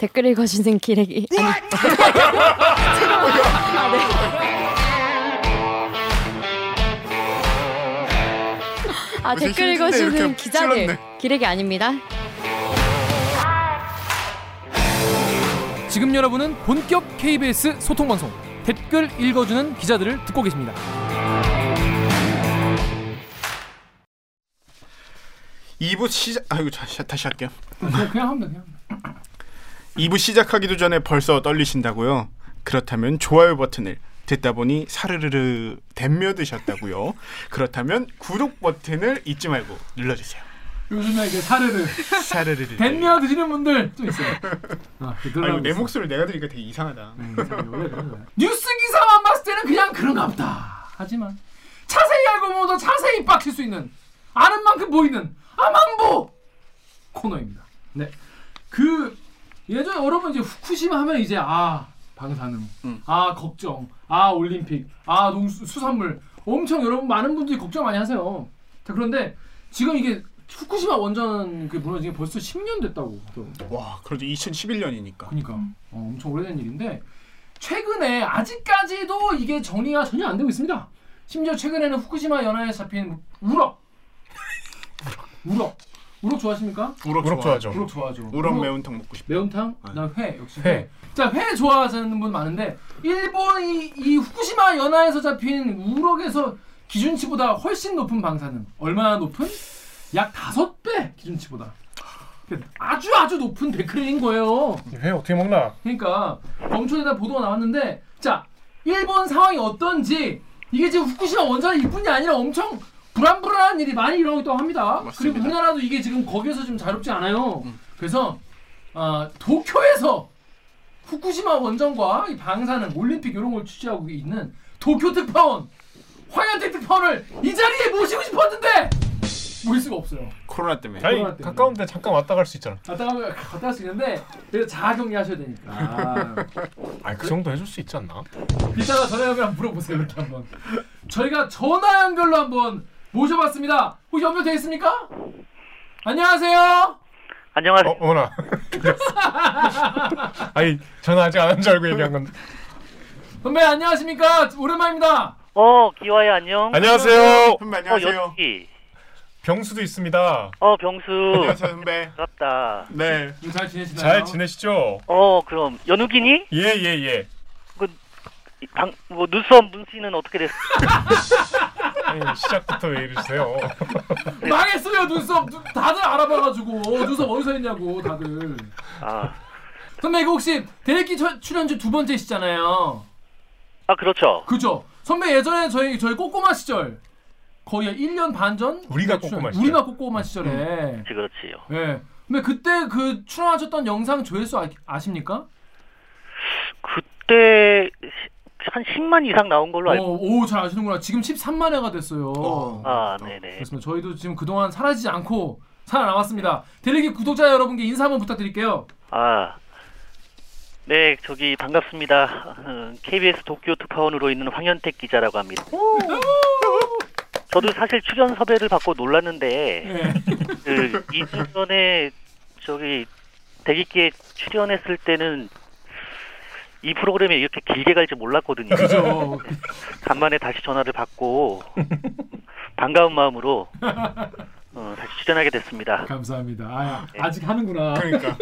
댓글 읽어주는 기레기 아니 아, 네. 아 무슨 댓글 힘든데 읽어주는 기자들. 기레기 아닙니다. 지금 여러분은 본격 KBS 소통 방송 댓글 읽어주는 기자들을 듣고 계십니다. 이부 시작 아이고 다시, 다시 할게요. 그냥, 그냥 하면 돼. 그냥. 2부 시작하기도 전에 벌써 떨리신다고요? 그렇다면 좋아요 버튼을 듣다 보니 사르르르 댐며 드셨다고요? 그렇다면 구독 버튼을 잊지 말고 눌러주세요. 요즘에 이게 사르르 사르르르. 댄며 드시는 분들 좀 있어요. 아, 그 아이고 내 목소리를 내가 들으니까 되게 이상하다. 뉴스 기사만 봤을 때는 그냥 그런가 보다. 하지만 자세히 알고 보면 더 자세히 빡칠 수 있는 아는 만큼 보이는 아망보 코너입니다. 네, 그 예전에 여러분 이제 후쿠시마 하면 이제 아 방사능, 음. 아 걱정, 아 올림픽, 아 농수 수산물 엄청 여러분 많은 분들이 걱정 많이 하세요. 자 그런데 지금 이게 후쿠시마 원전 그 무너진 게 벌써 10년 됐다고. 와, 그래도 2011년이니까. 그러니까 어, 엄청 오래된 일인데 최근에 아직까지도 이게 정리가 전혀 안 되고 있습니다. 심지어 최근에는 후쿠시마 연안에 잡힌 우럭, 우럭, 우럭 좋아하십니까? 우럭, 우럭 좋아. 좋아하죠. 우럭 좋아하죠. 우럭 매운탕 먹고 싶다. 매운탕, 네. 그다음 회 역시 회. 회. 자, 회 좋아하시는 분 많은데 일본이 이 후쿠시마 연안에서 잡힌 우럭에서 기준치보다 훨씬 높은 방사능. 얼마나 높은? 약 다섯 배 기준치보다. 아주 아주 높은 데 크레인 거예요. 회 어떻게 먹나? 그러니까 검찰에다 보도가 나왔는데 자 일본 상황이 어떤지 이게 지금 후쿠시마 원전이 일뿐이 아니라 엄청 불안불안한 일이 많이 일어나고 있다고 합니다. 맞습니다. 그리고 우리나라도 이게 지금 거기에서 좀 자유롭지 않아요. 그래서 아, 도쿄에서 후쿠시마 원전과 이 방사능 올림픽 이런 걸 취재하고 있는 도쿄 특파원 황현택 특파원을 이 자리에 모시고 싶었는데 모실 수가 없어요. 코로나 때문에. 아니 코로나 때문에. 가까운데 잠깐 왔다 갈 수 있잖아. 갔다 가면 갔다 갈 수 있는데 그래서 자가격리 하셔야 되니까. 아그 정도 해줄 수 있지 않나? 이따가 전화 연결 한번 물어보세요 이렇게 한번 저희가 전화 연결로 한번 모셔봤습니다 혹시 연결돼 있습니까? 안녕하세요 안녕하세요. 어 어머나. 아니 전화 아직 안 한 줄 알고 얘기한 건데. 선배 안녕하십니까 오랜만입니다 어, 기와야 안녕. 안녕하세요. 선배 어, 안녕하세요. 연기. 병수도 있습니다. 어, 병수. 안녕하세요 선배. 반갑다. 네. 잘 지내시나요? 잘 지내시죠? 어, 그럼 연욱이니? 예예 예. 이 방, 뭐 눈썹 문신은 어떻게 됐어? 아니, 시작부터 왜 이러세요? 망했어요 눈썹 눈- 다들 알아봐가지고 눈썹 어디서 했냐고 다들 아, 선배 이거 혹시 대리기 처- 출연주 두 번째시잖아요 아 그렇죠. 그죠? 선배 예전에 저희 저희 꼬꼬마 시절 거의 1년 반 전? 우리가 꼬꼬마 시절. 우리가 꼬꼬마 시절에 그렇지, 그렇지요. 예. 근데 그때 그 출연하셨던 영상 조회수 아, 아십니까? 그때 시- 한 10만 이상 나온 걸로 알고. 어, 오, 잘 아시는구나. 지금 13만 회가 됐어요. 어. 아, 네 네. 그렇습니다. 저희도 지금 그동안 사라지지 않고 살아남았습니다. 델리기 구독자 여러분께 인사 한번 부탁드릴게요. 아, 네, 저기 반갑습니다. 어, KBS 도쿄 특파원으로 있는 황현택 기자라고 합니다. 저도 사실 출연 섭외를 받고 놀랐는데 네. 그 2주 전에 저기 대기기에 출연했을 때는 이 프로그램이 이렇게 길게 갈지 몰랐거든요. 그죠. 간만에 다시 전화를 받고 반가운 마음으로 어, 다시 출연하게 됐습니다. 감사합니다. 아, 네. 아직 하는구나. 그러니까.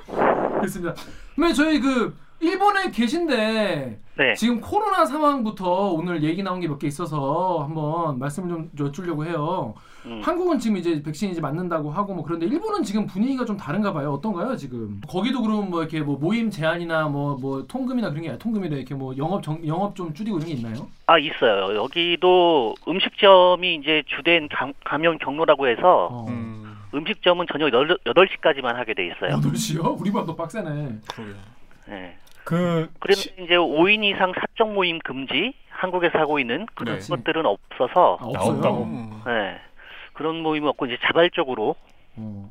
됐습니다. 근데 저희 그 일본에 계신데 네. 지금 코로나 상황부터 오늘 얘기 나온 게 몇 개 있어서 한번 말씀을 좀 여쭈려고 해요. 음. 한국은 지금 이제 백신 이제 맞는다고 하고 뭐 그런데 일본은 지금 분위기가 좀 다른가 봐요. 어떤가요 지금? 거기도 그러면 뭐 이렇게 뭐 모임 제한이나 뭐 뭐 통금이나 그런 게 통금이라 이렇게 뭐 영업 정, 영업 좀 줄이고 이런 게 있나요? 아 있어요. 여기도 음식점이 이제 주된 감, 감염 경로라고 해서 어. 음. 음식점은 저녁 8시까지만 하게 돼 있어요. 8시요? 우리보다 더 빡세네. 그러게요. 네. 그 그러면 시- 이제 5인 이상 사적 모임 금지 한국에서 하고 있는 그런 네. 것들은 없어서 아, 없어요. 네. 그런 모임이 없고 이제 자발적으로 어.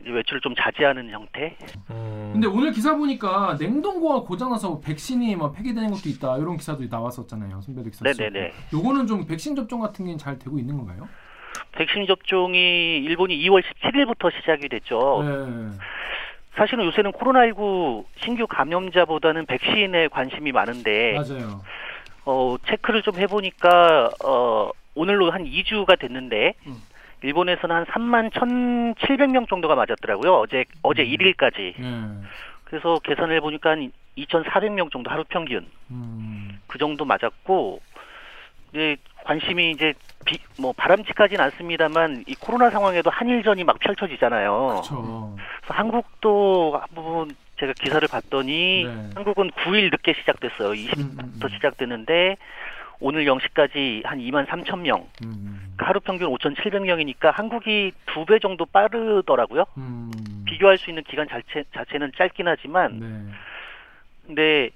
이제 외출을 좀 자제하는 형태. 음, 근데 오늘 기사 보니까 냉동고가 고장나서 백신이 뭐 폐기되는 것도 있다 이런 기사도 나왔었잖아요. 선배도 기사. 네네네. 요거는 좀 백신 접종 같은 게 잘 되고 있는 건가요? 백신 접종이 일본이 2월 17일부터 시작이 됐죠. 네. 사실은 요새는 코로나19 신규 감염자보다는 백신에 관심이 많은데 맞아요. 어, 체크를 좀 해보니까 어, 오늘로 한 2주가 됐는데 음. 일본에서는 한 3만 1,700명 정도가 맞았더라고요. 어제 어제 1일까지. 네. 그래서 계산을 해보니까 한 2,400명 정도 하루 평균 음. 그 정도 맞았고 이제 관심이 이제 비, 뭐 바람직하진 않습니다만 이 코로나 상황에도 한일전이 막 펼쳐지잖아요. 그래서 한국도 한번 제가 기사를 봤더니 네. 한국은 9일 늦게 시작됐어요. 20부터 음, 음, 음. 시작됐는데 오늘 0시까지 한 2만 3천 명. 음. 하루 평균 5,700명이니까 한국이 두 배 정도 빠르더라고요. 음. 비교할 수 있는 기간 자체, 자체는 짧긴 하지만 네. 근데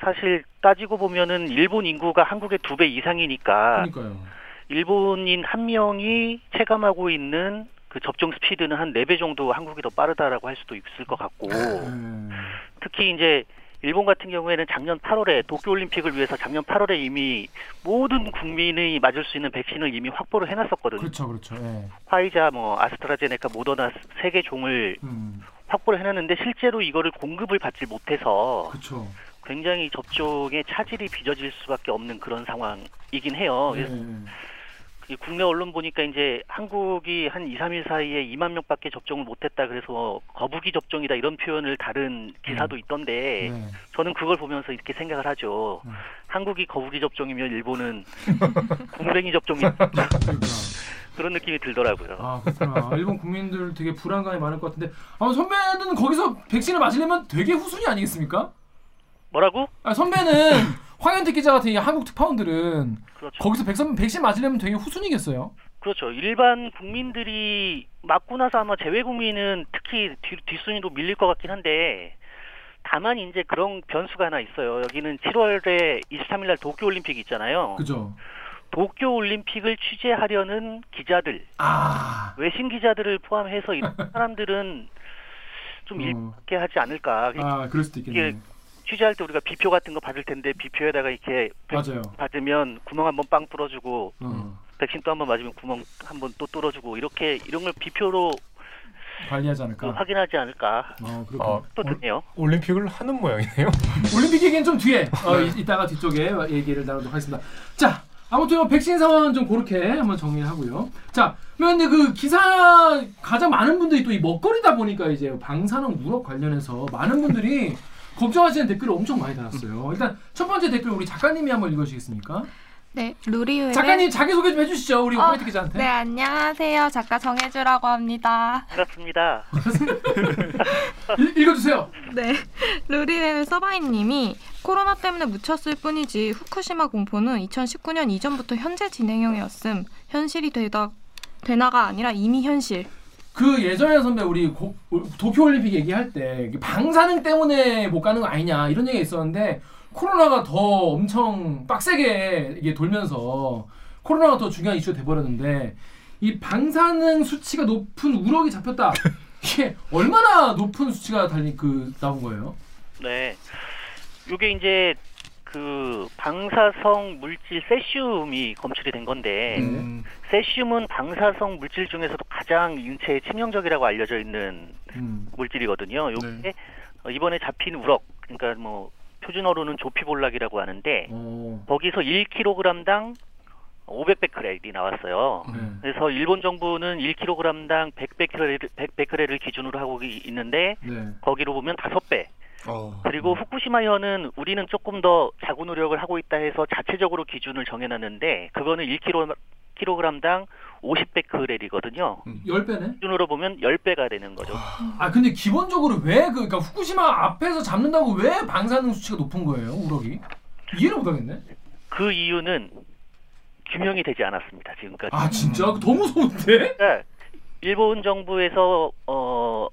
사실 따지고 보면은 일본 인구가 한국의 두 배 이상이니까 그러니까요. 일본인 한 명이 체감하고 있는 그 접종 스피드는 한 네 배 정도 한국이 더 빠르다라고 할 수도 있을 것 같고 네. 특히 이제 일본 같은 경우에는 작년 8월에 도쿄올림픽을 위해서 작년 8월에 이미 모든 국민이 맞을 수 있는 백신을 이미 확보를 해놨었거든요. 그렇죠, 그렇죠. 예. 화이자, 뭐 아스트라제네카, 모더나 세 개 종을 음. 확보를 해놨는데 실제로 이거를 공급을 받지 못해서 그렇죠. 굉장히 접종에 차질이 빚어질 수밖에 없는 그런 상황이긴 해요. 예. 국내 언론 보니까 이제 한국이 한 2, 3일 사이에 2만 명밖에 접종을 못했다 그래서 거북이 접종이다 이런 표현을 다른 기사도 있던데 네. 저는 그걸 보면서 이렇게 생각을 하죠. 음. 한국이 거북이 접종이면 일본은 곰뱅이 접종이 그러니까. 그런 느낌이 들더라고요. 아 그렇구나. 일본 국민들 되게 불안감이 많을 것 같은데. 아 선배는 거기서 백신을 맞으려면 되게 후순위 아니겠습니까? 뭐라고? 아 선배는 황현택 기자 같은 이 한국 특파원들은 그렇죠. 거기서 백선 백신 맞으려면 되게 후순위겠어요. 그렇죠. 일반 국민들이 맞고 나서 아마 재외 국민은 특히 뒤, 뒷순위로 밀릴 것 같긴 한데 다만 이제 그런 변수가 하나 있어요. 여기는 7월에 23일 날 도쿄 올림픽이 있잖아요. 그죠? 도쿄 올림픽을 취재하려는 기자들, 아. 외신 기자들을 포함해서 이런 사람들은 좀 어. 일밖에 하지 않을까. 아 그럴 수도 있겠네. 이게 취재할 때 우리가 비표 같은 거 받을 텐데 비표에다가 이렇게 맞아요. 받으면 구멍 한번 빵 뚫어주고 어. 백신 또 한번 맞으면 구멍 한번 또 뚫어주고 이렇게 이런 걸 비표로 관리하지 그 않을까. 확인하지 않을까 어 그렇군. 어, 또 드네요. 올림픽을 하는 모양이네요. 올림픽 얘기는 좀 뒤에 어, 이- 이따가 뒤쪽에 얘기를 나누도록 하겠습니다. 자, 아무튼 뭐 백신 상황은 좀 그렇게 한번 정리를 하고요. 자, 그런데 그 기사 가장 많은 분들이 또 이 먹거리다 보니까 이제 방사능 우럭 관련해서 많은 분들이 걱정하시는 댓글을 엄청 많이 달았어요. 일단 첫 번째 댓글 우리 작가님이 한번 읽어주시겠습니까? 네, 루리우의 작가님 자기 소개 좀 해주시죠. 우리 어, 코미디 기자한테. 네, 안녕하세요. 작가 정혜주라고 합니다. 반갑습니다. 읽, 읽어주세요. 네. 루리웨 서바이님이 코로나 때문에 묻혔을 뿐이지 후쿠시마 공포는 2019년 이전부터 현재 진행형이었음. 현실이 되다 되나가 아니라 이미 현실. 그 예전에 선배 우리 고, 도쿄올림픽 얘기할 때 방사능 때문에 못 가는 거 아니냐 이런 얘기가 있었는데 코로나가 더 엄청 빡세게 이게 돌면서 코로나가 더 중요한 이슈가 돼버렸는데 이 방사능 수치가 높은 우럭이 잡혔다 이게 얼마나 높은 수치가 달리 그 나온 거예요? 네. 요게 이제 그 방사성 물질 세슘이 검출이 된 건데 음, 세슘은 방사성 물질 중에서도 가장 인체에 치명적이라고 알려져 있는 음. 물질이거든요. 요게 어, 이번에 잡힌 우럭 그러니까 뭐 표준어로는 조피볼락이라고 하는데 어. 거기서 1kg당 500베크렐이 나왔어요. 네. 그래서 일본 정부는 1kg당 100베크렐, 100베크렐을 기준으로 하고 이- 있는데 네. 거기로 보면 5배. 어. 그리고 후쿠시마현은 우리는 조금 더 자구 노력을 하고 있다 해서 자체적으로 기준을 정해놨는데 그거는 1kg당 50베크렐이거든요. 10배네? 기준으로 보면 10배가 되는 거죠. 아 근데 기본적으로 왜그 그러니까 후쿠시마 앞에서 잡는다고 왜 방사능 수치가 높은 거예요 우럭이? 이해를 못하겠네. 그 이유는 규명이 되지 않았습니다. 지금까지. 아 진짜 더 무서운데? 그러니까 일본 정부에서 어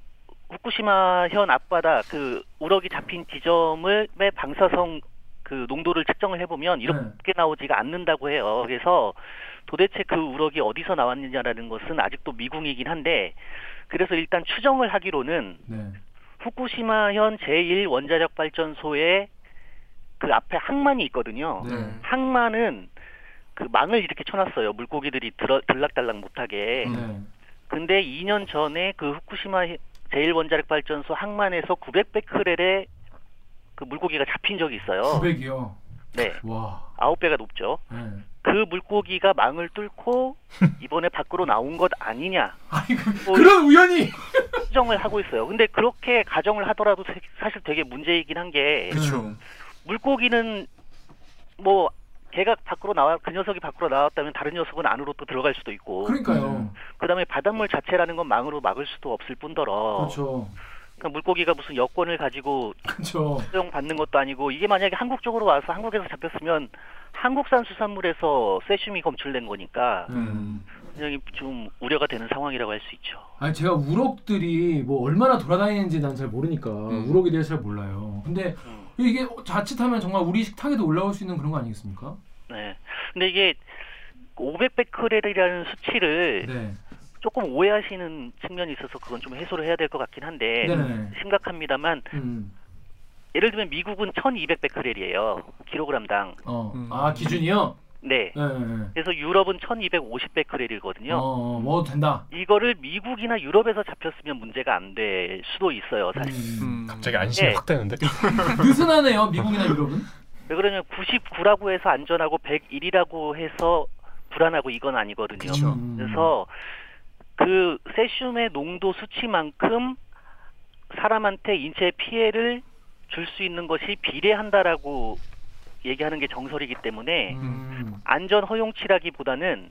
후쿠시마 현 앞바다 그 우럭이 잡힌 지점을 의 방사성 그 농도를 측정을 해보면 이렇게 나오지가 않는다고 해요. 그래서 도대체 그 우럭이 어디서 나왔느냐라는 것은 아직도 미궁이긴 한데 그래서 일단 추정을 하기로는 네. 후쿠시마현 제1 원자력 발전소에 그 앞에 항만이 있거든요. 네. 항만은 그 망을 이렇게 쳐놨어요. 물고기들이 들어, 들락달락 못하게. 네. 근데 2년 전에 그 후쿠시마 제1원자력 발전소 항만에서 900베크렐의 그 물고기가 잡힌 적이 있어요. 900이요. 네, 와. 9배가 높죠. 네. 그 물고기가 망을 뚫고 이번에 밖으로 나온 것 아니냐 아니 그, 뭐 그런 우연이. 수정을 하고 있어요. 근데 그렇게 가정을 하더라도 사- 사실 되게 문제이긴 한게 그렇죠. 물고기는 뭐 걔가 밖으로 나와 그 녀석이 밖으로 나왔다면 다른 녀석은 안으로 또 들어갈 수도 있고 그러니까요. 그다음에 바닷물 자체라는 건 망으로 막을 수도 없을 뿐더러 그렇죠. 그러니까 물고기가 무슨 여권을 가지고 그렇죠. 수용 받는 것도 아니고 이게 만약에 한국 쪽으로 와서 한국에서 잡혔으면 한국산 수산물에서 세슘이 검출된 거니까 음. 굉장히 좀 우려가 되는 상황이라고 할 수 있죠. 아니 제가 우럭들이 뭐 얼마나 돌아다니는지 난 잘 모르니까 음. 우럭에 대해서 잘 몰라요. 근데 음, 이게 자칫하면 정말 우리 식탁에도 올라올 수 있는 그런 거 아니겠습니까? 네. 근데 이게 500베크렐이라는 수치를 네. 조금 오해하시는 측면이 있어서 그건 좀 해소를 해야 될 것 같긴 한데 네네. 심각합니다만 음. 예를 들면 미국은 1200베크렐이에요. 킬로그램당. 어. 음. 아 기준이요? 네. 네. 네. 네. 그래서 유럽은 1250베크렐이거든요. 어, 어, 먹어도 된다. 이거를 미국이나 유럽에서 잡혔으면 문제가 안 될 수도 있어요, 사실. 음. 음. 갑자기 안심이 네. 확 되는데. 느슨하네요, 미국이나 유럽은. 왜 그러냐면 99라고 해서 안전하고 101이라고 해서 불안하고 이건 아니거든요. 그쵸. 음. 그래서 그 세슘의 농도 수치만큼 사람한테 인체 피해를 줄 수 있는 것이 비례한다라고 얘기하는 게 정설이기 때문에 음. 안전 허용치라기보다는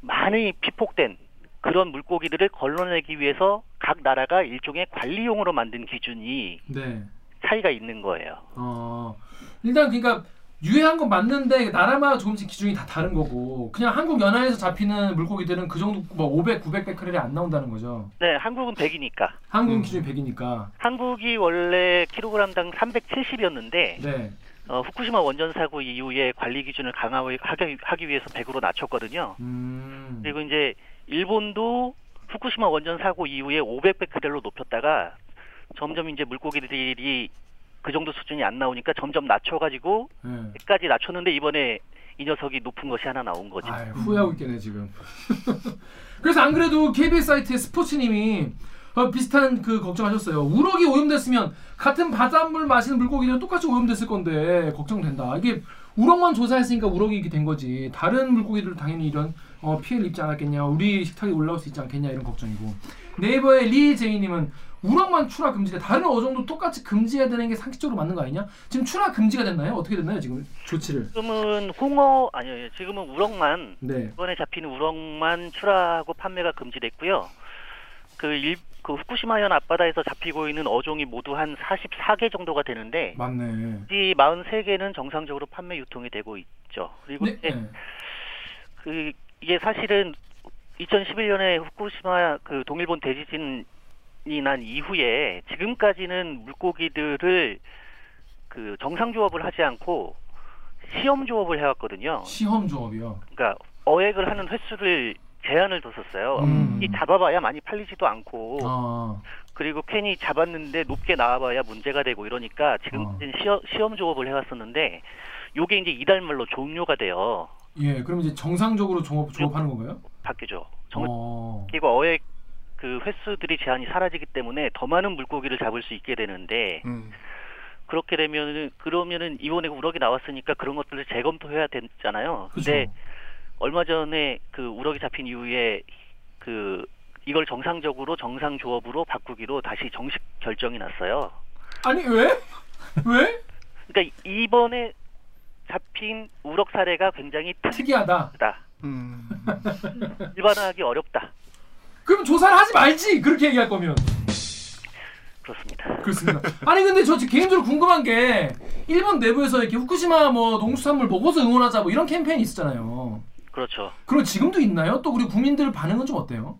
많이 피폭된 그런 물고기들을 걸러내기 위해서 각 나라가 일종의 관리용으로 만든 기준이 네. 차이가 있는 거예요. 어. 일단 그러니까 유해한 건 맞는데 나라마다 조금씩 기준이 다 다른 거고 그냥 한국 연안에서 잡히는 물고기들은 그 정도 뭐 500, 900 베크렐이 안 나온다는 거죠. 네, 한국은 100이니까. 한국 음. 기준이 100이니까. 한국이 원래 킬로그램당 370이었는데 네. 어, 후쿠시마 원전 사고 이후에 관리 기준을 강화하기 하기 위해서 100으로 낮췄거든요. 음. 그리고 이제 일본도 후쿠시마 원전 사고 이후에 500베크렐로 높였다가 점점 이제 물고기들이 그 정도 수준이 안 나오니까 점점 낮춰가지고 네. 100까지 낮췄는데 이번에 이 녀석이 높은 것이 하나 나온. 아, 후회하고 있겠네 지금. 그래서 안 그래도 KBS 사이트에 스포츠님이 어, 비슷한 그 걱정하셨어요. 우럭이 오염됐으면 같은 바닷물 마시는 물고기들은 똑같이 오염됐을 건데 걱정된다. 이게 우럭만 조사했으니까 우럭이 이렇게 된 거지. 다른 물고기들 당연히 이런 어, 피해를 입지 않았겠냐. 우리 식탁에 올라올 수 있지 않겠냐 이런 걱정이고. 네이버의 리제이님은 우럭만 출하 금지돼 다른 어종도 똑같이 금지해야 되는 게 상식적으로 맞는 거 아니냐? 지금 출하 금지가 됐나요? 어떻게 됐나요 지금 조치를? 지금은 홍어 아니요 지금은 우럭만 네. 이번에 잡히는 우럭만 출하하고 판매가 금지됐고요. 그, 일, 그 후쿠시마현 앞바다에서 잡히고 있는 어종이 모두 한 44개 정도가 되는데 맞네. 이 43개는 정상적으로 판매 유통이 되고 있죠. 그리고 네. 이제 네. 그 이게 사실은 2011년에 후쿠시마 그 동일본 대지진이 난 이후에 지금까지는 물고기들을 그 정상 조업을 하지 않고 시험 조업을 해왔거든요. 시험 조업이요. 그러니까 어획을 하는 횟수를 제한을 뒀었어요. 음. 이 잡아봐야 많이 팔리지도 않고 아. 그리고 괜히 잡았는데 높게 나와봐야 문제가 되고 이러니까 지금 어. 시험, 시험 조업을 해왔었는데 요게 이제 이달 말로 종료가 돼요. 예, 그럼 이제 정상적으로 종업 조업하는 건가요? 바뀌죠. 정, 어. 그리고 어획 그 횟수들이 제한이 사라지기 때문에 더 많은 물고기를 잡을 수 있게 되는데 음. 그렇게 되면은 그러면은 이번에 우럭이 나왔으니까 그런 것들을 재검토해야 되잖아요. 근데 얼마 전에 그 우럭이 잡힌 이후에 그 이걸 정상적으로 정상 조업으로 바꾸기로 다시 정식 결정이 났어요. 아니 왜? 왜? 그러니까 이번에 잡힌 우럭 사례가 굉장히 특이하다. 음. 일반화하기 어렵다. 그럼 조사를 하지 말지. 그렇게 얘기할 거면. 그렇습니다. 그렇습니다. 아니 근데 저 개인적으로 궁금한 게 일본 내부에서 이렇게 후쿠시마 뭐 농수산물 먹어서 응원하자 뭐 이런 캠페인이 있었잖아요. 그렇죠. 그럼 지금도 있나요? 또 우리 국민들 반응은 좀 어때요?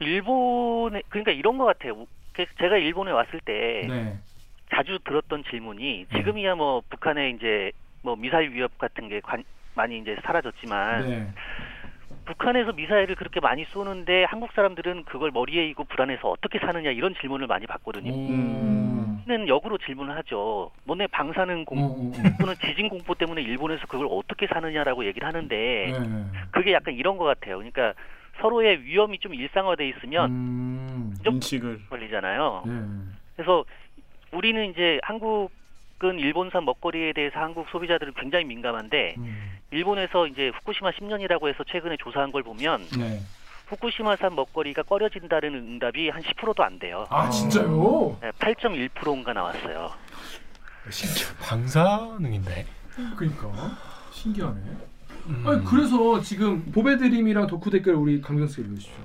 일본에 그러니까 이런 것 같아요. 그 제가 일본에 왔을 때 네. 자주 들었던 질문이 지금이야 뭐 북한의 이제 뭐 미사일 위협 같은 게 관- 많이 이제 사라졌지만 네. 북한에서 미사일을 그렇게 많이 쏘는데 한국 사람들은 그걸 머리에 이고 불안해서 어떻게 사느냐 이런 질문을 많이 받거든요. 음. 는 역으로 질문을 하죠. 뭐내 방사능 어, 공포 어, 어. 또는 지진 공포 때문에 일본에서 그걸 어떻게 사느냐라고 얘기를 하는데 네. 그게 약간 이런 것 같아요. 그러니까 서로의 위험이 좀 일상화돼 있으면 음. 좀- 인식을 걸리잖아요. 네. 그래서 우리는 이제 한국 은 일본산 먹거리에 대해서 한국 소비자들은 굉장히 민감한데 음. 일본에서 이제 후쿠시마 10년이라고 해서 최근에 조사한 걸 보면 네. 후쿠시마산 먹거리가 꺼려진다는 응답이 한 10%도 안 돼요. 아 진짜요? 네, 8.1%인가 나왔어요. 신기한 방사능인데. 그러니까 신기하네. 음. 아니 그래서 지금 보배드림이랑 덕후 댓글 우리 강경수 읽으십시오.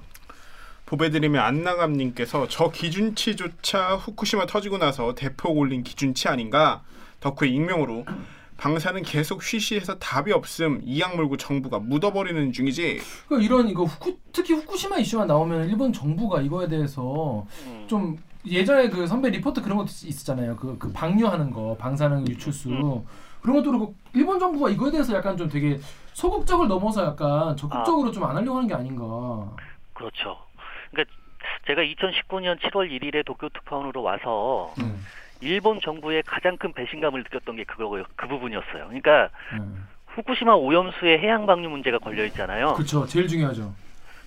보배드림의 안나감님께서 저 기준치조차 후쿠시마 터지고 나서 대폭 올린 기준치 아닌가 덕후의 익명으로 방사는 계속 쉬쉬해서 답이 없음 이악 물고 정부가 묻어버리는 중이지 그 이런 이거 후쿠, 특히 후쿠시마 이슈가 나오면 일본 정부가 이거에 대해서 음. 좀 예전에 그 선배 리포트 그런 것도 있었잖아요. 그, 그 방류하는 거, 방사능 유출수 그런 것도 그렇고 일본 정부가 이거에 대해서 약간 좀 되게 소극적을 넘어서 약간 적극적으로 좀안 하려고 하는 게 아닌가. 그렇죠. 그러니까 제가 2019년 7월 1일에 도쿄 특파원으로 와서 음. 일본 정부의 가장 큰 배신감을 느꼈던 게 그거고요. 그 부분이었어요. 그러니까 음. 후쿠시마 오염수에 해양 방류 문제가 걸려 있잖아요. 그렇죠. 제일 중요하죠.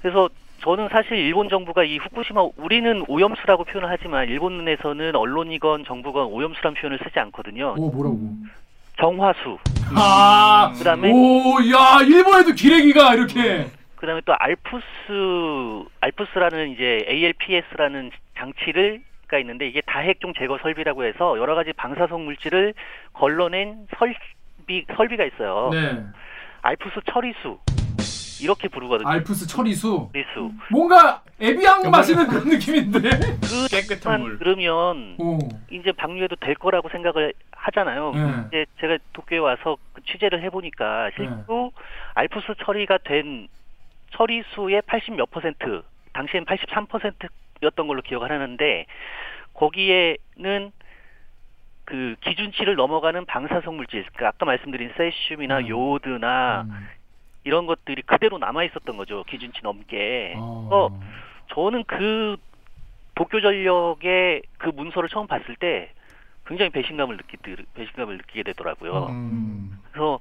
그래서 저는 사실 일본 정부가 이 후쿠시마 우리는 오염수라고 표현을 하지만 일본에서는 언론이건 정부건 오염수란 표현을 쓰지 않거든요. 오 뭐라고? 정화수. 아, 그다음에 오, 야, 일본에도 기레기가 이렇게. 그다음에 또 알프스 알프스라는 이제 ALPS라는 장치를 가 있는데 이게 다핵종 제거 설비라고 해서 여러 가지 방사성 물질을 걸러낸 설비 설비가 있어요. 네. 알프스 처리수 이렇게 부르거든요. 알프스 처리수. 처리수. 뭔가 에비앙 마시는 그런 느낌인데. 그 깨끗한 물. 만 들으면 오. 이제 방류해도 될 거라고 생각을 하잖아요. 네. 이제 제가 도쿄에 와서 그 취재를 해보니까 실제로 알프스 처리가 된 처리수의 80 몇 퍼센트, 당시엔 83% 였던 걸로 기억을 하는데 거기에는 그 기준치를 넘어가는 방사성 물질, 그 아까 말씀드린 세슘이나 음. 요오드나 음. 이런 것들이 그대로 남아 있었던 거죠. 기준치 넘게. 어. 어. 저는 그 도쿄 전력의 그 문서를 처음 봤을 때 굉장히 배신감을 느끼 배신감을 느끼게 되더라고요. 음. 그래서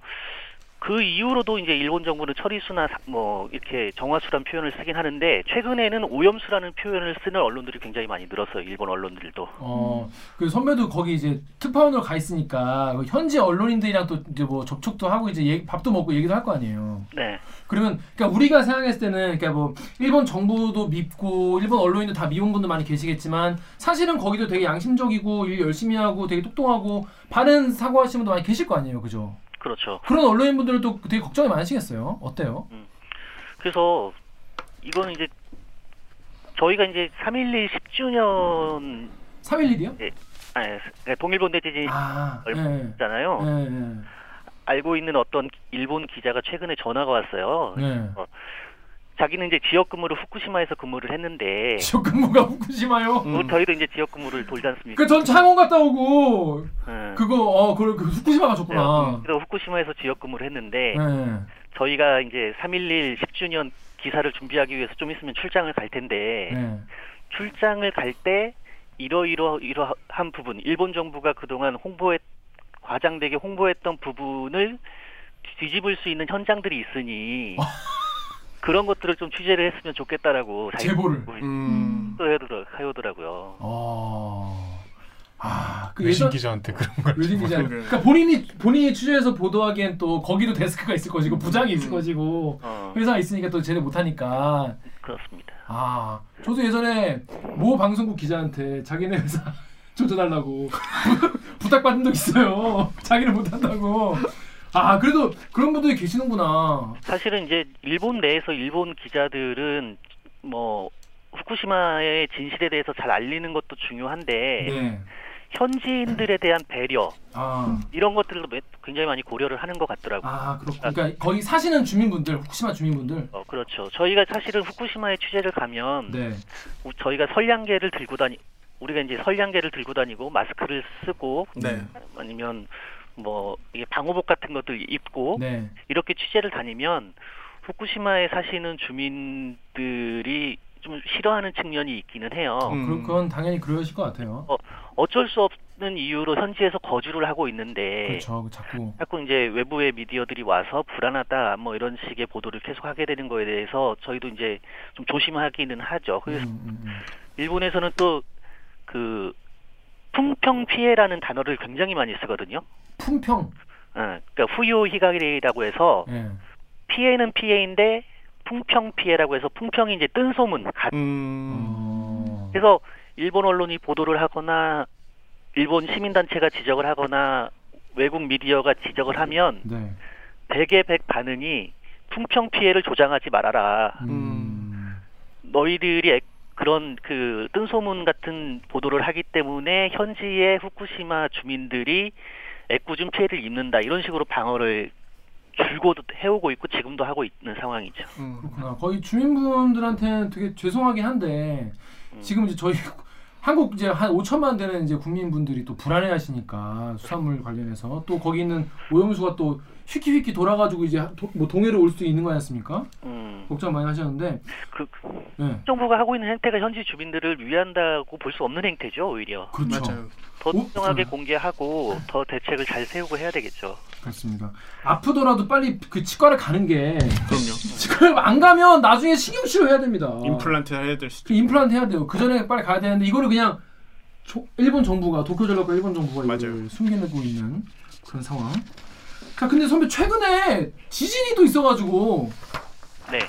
그 이후로도 이제 일본 정부는 처리수나 사- 뭐 이렇게 정화수란 표현을 쓰긴 하는데 최근에는 오염수라는 표현을 쓰는 언론들이 굉장히 많이 늘었어요. 일본 언론들도. 어, 그 선배도 거기 이제 특파원으로 가 있으니까 그 현지 언론인들이랑 또 이제 뭐 접촉도 하고 이제 얘기- 밥도 먹고 얘기도 할 거 아니에요. 네. 그러면 그러니까 우리가 생각했을 때는 그러니까 뭐 일본 정부도 밉고 일본 언론인도 다 미운 분들 많이 계시겠지만 사실은 거기도 되게 양심적이고 일 열심히 하고 되게 똑똑하고 바른 사고하시는 분도 많이 계실 거 아니에요, 그죠? 그렇죠. 그런 언론인분들도 되게 걱정이 많으시겠어요. 어때요? 그래서 이거는 이제 저희가 이제 3.11 10주년 3.11이요? 아니, 동일본 대지진 아, 예. 있잖아요. 예, 예. 알고 있는 어떤 일본 기자가 최근에 전화가 왔어요. 네. 자기는 이제 지역 근무를 후쿠시마에서 근무를 했는데 지역 근무가 후쿠시마요? 음. 뭐 저희도 이제 지역 근무를 돌지 않습니까? 그 전 창원 갔다 오고 예. 그거 어 그, 그 후쿠시마 가셨구나. 그래서 후쿠시마에서 지역 근무를 했는데 네. 저희가 이제 3.11 10주년 기사를 준비하기 위해서 좀 있으면 출장을 갈 텐데 네. 출장을 갈 때 이러이러 이러한 부분 일본 정부가 그동안 홍보했 과장되게 홍보했던 부분을 뒤집을 수 있는 현장들이 있으니 그런 것들을 좀 취재를 했으면 좋겠다라고 제보를. 음. 또 해오더라- 해오더라고요. 어. 아, 그 외신 예전 기자한테 그런 걸. 외신 기자. 그러니까 본인이 본인이 취재해서 보도하기엔 또 거기도 데스크가 있을 것이고 부장이 있을 것이고 어, 회사가 있으니까 또 쟤네 못 하니까. 그렇습니다. 아, 저도 예전에 모 방송국 기자한테 자기네 회사 조져달라고 부탁받은 적 있어요. 자기는 못 한다고. 아, 그래도 그런 분들이 계시는구나. 사실은 이제 일본 내에서 일본 기자들은 뭐 후쿠시마의 진실에 대해서 잘 알리는 것도 중요한데 네. 현지인들에 대한 배려 아, 이런 것들도 매- 굉장히 많이 고려를 하는 것 같더라고요. 아, 그렇고. 그러니까 거기 사시는 주민분들, 후쿠시마 주민분들. 어, 그렇죠. 저희가 사실은 후쿠시마에 취재를 가면 네. 우- 저희가 선량계를 들고 다니 우리가 이제 선량계를 들고 다니고 마스크를 쓰고 네. 아니면 뭐 이게 방호복 같은 것들 입고 네. 이렇게 취재를 다니면 후쿠시마에 사시는 주민들이 좀 싫어하는 측면이 있기는 해요. 음. 그- 그건 당연히 그러실 것 같아요. 어쩔 수 없, 이유로 현지에서 거주를 하고 있는데 그렇죠. 자꾸 자꾸 이제 외부의 미디어들이 와서 불안하다 뭐 이런 식의 보도를 계속 하게 되는 거에 대해서 저희도 이제 좀 조심하기는 하죠. 음, 그래서 음, 음. 일본에서는 또그 풍평 피해라는 단어를 굉장히 많이 쓰거든요. 품평. 어, 그러니까 히가리라고 해서 예. 피해는 피해인데 풍평 피해라고 해서 풍평이 이제 뜬 소문. 가- 음. 어. 그래서 일본 언론이 보도를 하거나 일본 시민단체가 지적을 하거나 외국 미디어가 지적을 하면 네. 백의100 반응이 풍평 피해를 조장하지 말아라. 음. 너희들이 액- 그런 그 뜬소문 같은 보도를 하기 때문에 현지의 후쿠시마 주민들이 애꿎은 피해를 입는다 이런 식으로 방어를 줄곧 해오고 있고 지금도 하고 있는 상황이죠. 음. 그렇구나. 거의 주민분들한테는 되게 죄송하긴 한데 음. 지금 이제 저희 한국 이제 한 5천만 되는 이제 국민분들이 또 불안해하시니까 수산물 관련해서 또 거기 있는 오염수가 또 휘키 휘키 돌아가지고 이제 도, 뭐 동해로 올 수도 있는 거 아니었습니까? 음, 걱정 많이 하셨는데, 그 네, 정부가 하고 있는 행태가 현지 주민들을 위한다고 볼 수 없는 행태죠 오히려. 그렇죠. 맞아요. 더 오, 투명하게 음. 공개하고 더 대책을 잘 세우고 해야 되겠죠. 그렇습니다. 아프더라도 빨리 그 치과를 가는 게 그럼요. 치과를 안 가면 나중에 신경 치료 해야 됩니다. 임플란트 해야 될 수도. 그 임플란트 해야 돼요. 그 전에 빨리 가야 되는데 이거를 그냥 조- 일본 정부가 도쿄 전력과 일본 정부가 이걸 맞아요. 숨겨내고 있는 그런 상황. 자, 근데 선배 최근에 지진이 또 있어가지고 네.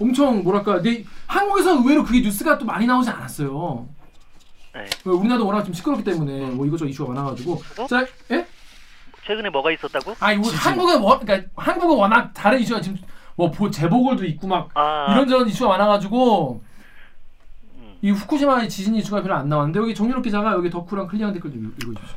엄청 뭐랄까, 내 한국에서 의외로 그게 뉴스가 또 많이 나오지 않았어요. 네. 우리나라도 워낙 좀 시끄럽기 때문에 뭐 이것저것 이슈가 많아가지고. 어? 자, 예? 최근에 뭐가 있었다고? 아, 이거 한국에 워, 그러니까 한국은 워낙 다른 이슈가 지금 뭐 보- 재보궐도 있고 막 아, 이런저런 이슈가 많아가지고 음. 이 후쿠시마의 지진 이슈가 별로 안 나왔는데 여기 정유럽 기자가 여기 덕후랑 클리어한 댓글 좀 읽- 읽어주십시오.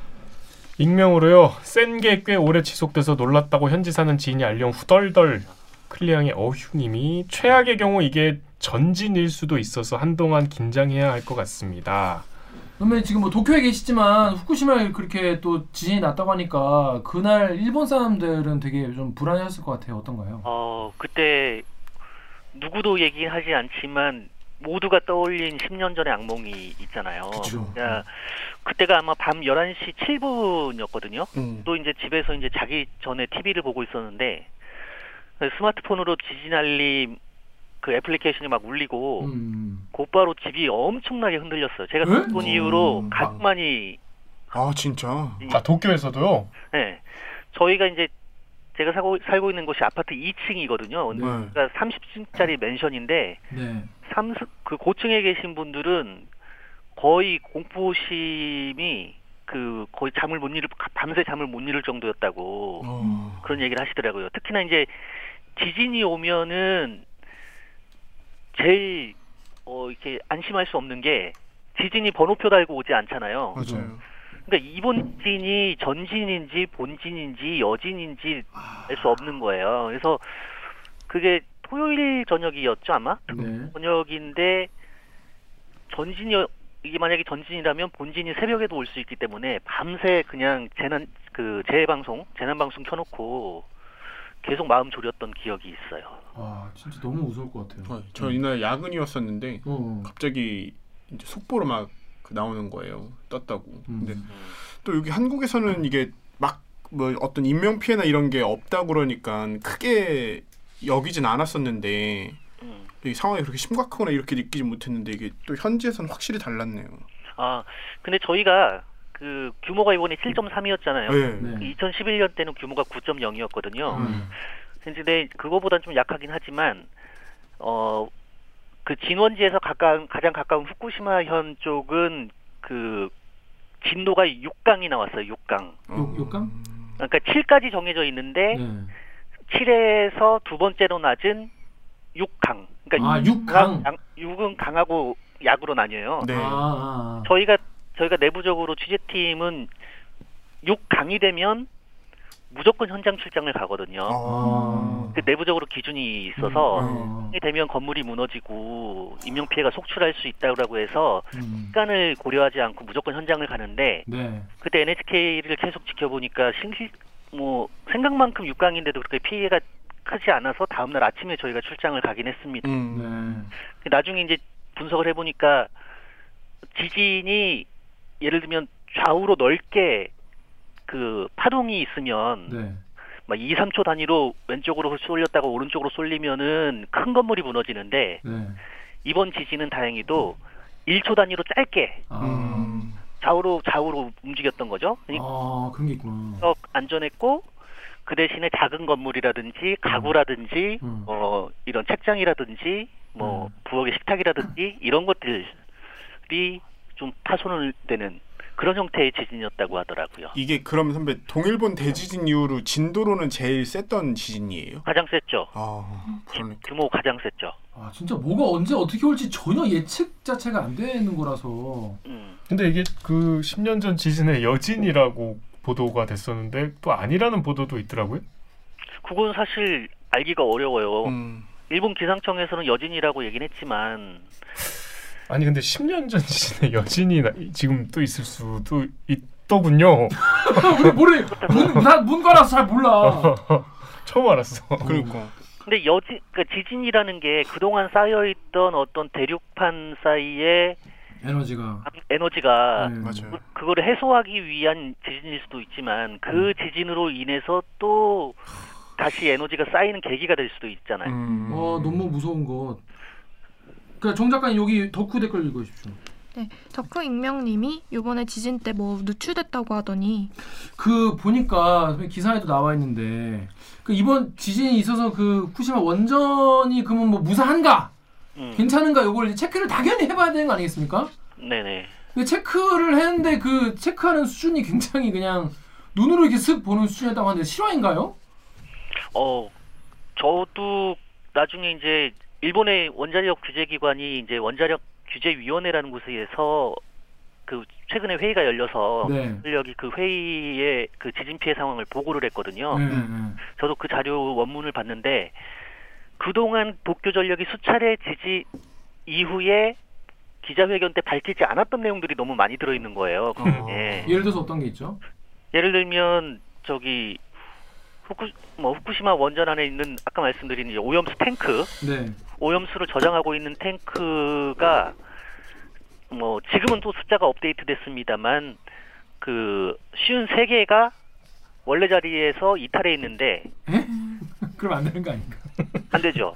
익명으로요. 센 게 꽤 오래 지속돼서 놀랐다고 현지 사는 지인이 알려 후덜덜 클리앙의 어휴님이 최악의 경우 이게 전진일 수도 있어서 한동안 긴장해야 할 것 같습니다. 그러면 지금 뭐 도쿄에 계시지만 후쿠시마에 그렇게 또 지진이 났다고 하니까 그날 일본 사람들은 되게 좀 불안해했을 것 같아요. 어떤가요? 어, 그때 누구도 얘기하지 않지만 모두가 떠올린 10년 전의 악몽이 있잖아요. 그쵸. 야, 그때가 아마 밤 11시 7분이었거든요. 음. 또 이제 집에서 이제 자기 전에 TV를 보고 있었는데 스마트폰으로 지진 알림 그 애플리케이션이 막 울리고 음. 곧바로 집이 엄청나게 흔들렸어요. 제가 에? 본 이후로 음. 가장 많이 아 진짜. 이- 아 도쿄에서도요? 네. 저희가 이제 제가 살고, 살고 있는 곳이 아파트 2층이거든요. 네. 그러니까 30층짜리 맨션인데 네. 삼스, 그 고층에 계신 분들은 거의 공포심이 그 거의 잠을 못 이룰 밤새 잠을 못 이룰 정도였다고 어. 그런 얘기를 하시더라고요. 특히나 이제 지진이 오면은 제일 어 이렇게 안심할 수 없는 게 지진이 번호표 달고 오지 않잖아요. 맞아요. 그러니까 이번 진이 전진인지 본진인지 여진인지 알 수 없는 거예요. 그래서 그게 토요일 저녁이었죠 아마 네. 저녁인데 전진이 이게 만약에 전진이라면 본진이 새벽에도 올 수 있기 때문에 밤새 그냥 재난 그 재해 방송 재난 방송 켜놓고 계속 마음 졸였던 기억이 있어요. 와 진짜 너무 무서울 것 같아요. 어, 저 이날 야근이었었는데 어. 갑자기 이제 속보로 막그 나오는 거예요. 떴다고. 음. 근데 또 여기 한국에서는 이게 막 뭐 어떤 인명 피해나 이런 게 없다 그러니까 크게 여기진 않았었는데 음. 이 상황이 그렇게 심각하거나 이렇게 느끼지 못했는데 이게 또 현지에서는 확실히 달랐네요. 아 근데 저희가 그 규모가 이번에 7.3이었잖아요. 네. 네. 2011년 때는 규모가 9.0이었거든요. 음. 근데 그거보단 좀 약하긴 하지만 어 그 진원지에서 가까운 가장 가까운 후쿠시마현 쪽은 그 진도가 6강이 나왔어요. 6강. 요- 요강? 그러니까 7까지 정해져 있는데 네. 7에서 두 번째로 낮은 6강. 그러니까 아, 6강. 6은 강하고 약으로 나뉘어요. 네. 아, 아, 아. 저희가 저희가 내부적으로 취재팀은 6강이 되면 무조건 현장 출장을 가거든요. 아. 그 내부적으로 기준이 있어서 어. 이 되면 건물이 무너지고 인명 피해가 속출할 수 있다고 해서 음. 시간을 고려하지 않고 무조건 현장을 가는데 네. 그때 NHK를 계속 지켜보니까 신기 뭐 생각만큼 6강인데도 그렇게 피해가 크지 않아서 다음날 아침에 저희가 출장을 가긴 했습니다. 음. 네. 나중에 이제 분석을 해보니까 지진이 예를 들면 좌우로 넓게 그 파동이 있으면 네. 막 2, 3초 단위로 왼쪽으로 쏠렸다가 오른쪽으로 쏠리면은 큰 건물이 무너지는데 네. 이번 지진은 다행히도 1초 단위로 짧게 아, 음. 좌우로 좌우로 움직였던 거죠. 아 그런 게 있구나. 안전했고 그 대신에 작은 건물이라든지 가구라든지 음. 어 이런 책장이라든지 뭐 음. 부엌의 식탁이라든지 이런 것들이 좀 파손을 되는 그런 형태의 지진이었다고 하더라고요. 이게 그럼 선배 동일본 대지진 이후로 진도로는 제일 셌던 지진이에요? 가장 셌죠. 아 그러네. 규모 가장 셌죠. 아 진짜 뭐가 언제 어떻게 올지 전혀 예측 자체가 안 되는 거라서. 음. 근데 이게 그 10년 전 지진의 여진이라고 보도가 됐었는데 또 아니라는 보도도 있더라고요. 그건 사실 알기가 어려워요. 음. 일본 기상청에서는 여진이라고 얘기는 했지만 아니 근데 10년 전 지진의 여진이 나- 지금 또 있을 수도 있더군요. 우리 모르 문문 문과라서 잘 몰라. 처음 알았어. 그러니까 근데 여진 그 지진이라는 게 그동안 쌓여 있던 어떤 대륙판 사이에 에너지가. 에너지가 네. 맞아요. 그- 그거를 해소하기 위한 지진일 수도 있지만 그 지진으로 인해서 또 다시 에너지가 쌓이는 계기가 될 수도 있잖아요. 음. 와 너무 무서운 것. 그정 작가님 여기 덕후 댓글 읽어주십시오. 네, 덕후 익명님이 이번에 지진 때 뭐 누출됐다고 하더니 그 보니까 기사에도 나와 있는데 그 이번 지진이 있어서 그 후쿠시마 원전이 그러면 뭐 무사한가 음, 괜찮은가 이걸 이제 체크를 당연히 해봐야 되는 거 아니겠습니까? 네네. 근데 체크를 했는데 그 체크하는 수준이 굉장히 그냥 눈으로 이렇게 슥 보는 수준이었다고 하는데 실화인가요? 어, 저도 나중에 이제 일본의 원자력 규제 기관이 이제 원자력 규제 위원회라는 곳에서 그 최근에 회의가 열려서 네. 원력이 그 회의에 그 지진 피해 상황을 보고를 했거든요. 네, 네. 저도 그 자료 원문을 봤는데 그동안 도쿄 전력이 수차례 지지 이후에 기자회견 때 밝히지 않았던 내용들이 너무 많이 들어 있는 거예요. 어. 예. 예를 들어서 어떤 게 있죠? 예를 들면 저기 후쿠 뭐 후쿠시마 원전 안에 있는 아까 말씀드린 오염수 탱크, 네. 오염수를 저장하고 있는 탱크가 뭐 지금은 또 숫자가 업데이트됐습니다만 그 쉬운 세 개가 원래 자리에서 이탈해 있는데 그럼 안 되는 거 아닌가? 안 되죠.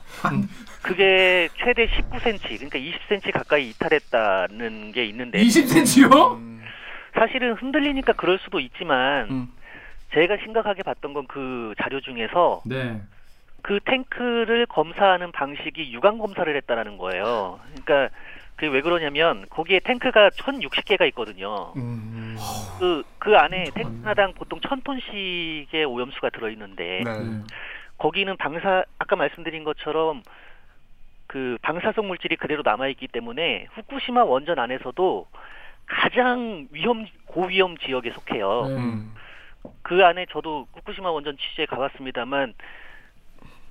그게 최대 19cm, 그러니까 20cm 가까이 이탈했다는 게 있는데 20cm요? 음. 사실은 흔들리니까 그럴 수도 있지만 음. 제가 심각하게 봤던 건 그 자료 중에서 네. 그 탱크를 검사하는 방식이 유관 검사를 했다라는 거예요. 그러니까 그게 왜 그러냐면 거기에 탱크가 1,060개가 있거든요. 음. 그, 그 안에 탱크 하나당 보통 1,000톤씩의 오염수가 들어있는데 네. 네. 거기는 방사 아까 말씀드린 것처럼 그 방사성 물질이 그대로 남아 있기 때문에 후쿠시마 원전 안에서도 가장 위험 고위험 지역에 속해요. 네. 음. 그 안에 저도 후쿠시마 원전 취재에 가봤습니다만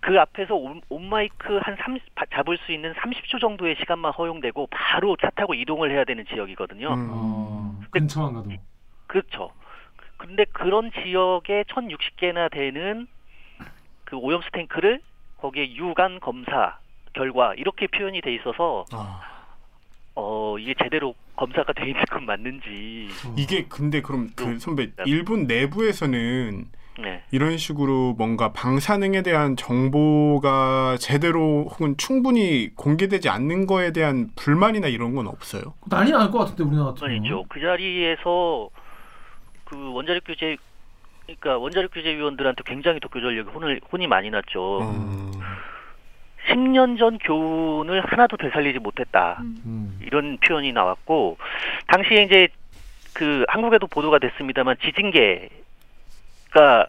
그 앞에서 온, 온마이크 한 30, 바- 잡을 수 있는 30초 정도의 시간만 허용되고 바로 차 타고 이동을 해야 되는 지역이거든요. 음. 어, 근처만 가도. 그렇죠. 근데 그런 지역에 1060개나 되는 그 오염수 탱크를 거기에 유관 검사 결과 이렇게 표현이 돼 있어서 아. 어 이게 제대로 검사가 돼 있는 건 맞는지 이게 근데 그럼 그 음. 선배 일본 내부에서는 네. 이런 식으로 뭔가 방사능에 대한 정보가 제대로 혹은 충분히 공개되지 않는 거에 대한 불만이나 이런 건 없어요. 난리 날 것 같은데 우리나라 같은 아니죠. 그 자리에서 그 원자력 규제 그러니까 원자력 규제 위원들한테 굉장히 도쿄 전력이 혼을 혼이 많이 났죠. 음. 10년 전 교훈을 하나도 되살리지 못했다. 음. 이런 표현이 나왔고 당시에 이제 그 한국에도 보도가 됐습니다만 지진계 가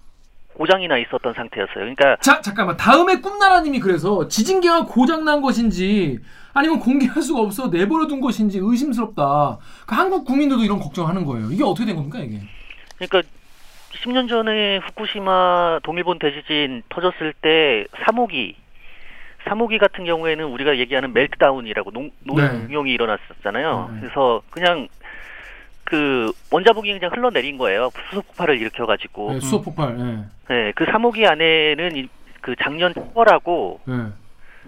고장이 나 있었던 상태였어요. 그러니까 자 잠깐만 다음에 꿈나라님이 그래서 지진계가 고장난 것인지 아니면 공개할 수가 없어 내버려둔 것인지 의심스럽다. 그 한국 국민들도 이런 걱정하는 거예요. 이게 어떻게 된 겁니까 이게? 그러니까 10년 전에 후쿠시마 동일본 대지진 터졌을 때 3호기 3호기 같은 경우에는 우리가 얘기하는 멜트다운이라고 농, 네. 농용이 일어났었잖아요. 네. 그래서 그냥 그 원자복이 그냥 흘러내린 거예요. 수소 폭발을 일으켜가지고. 네, 수소 폭발. 예. 네, 그 3호기 안에는 이- 그 작년 10월하고 예.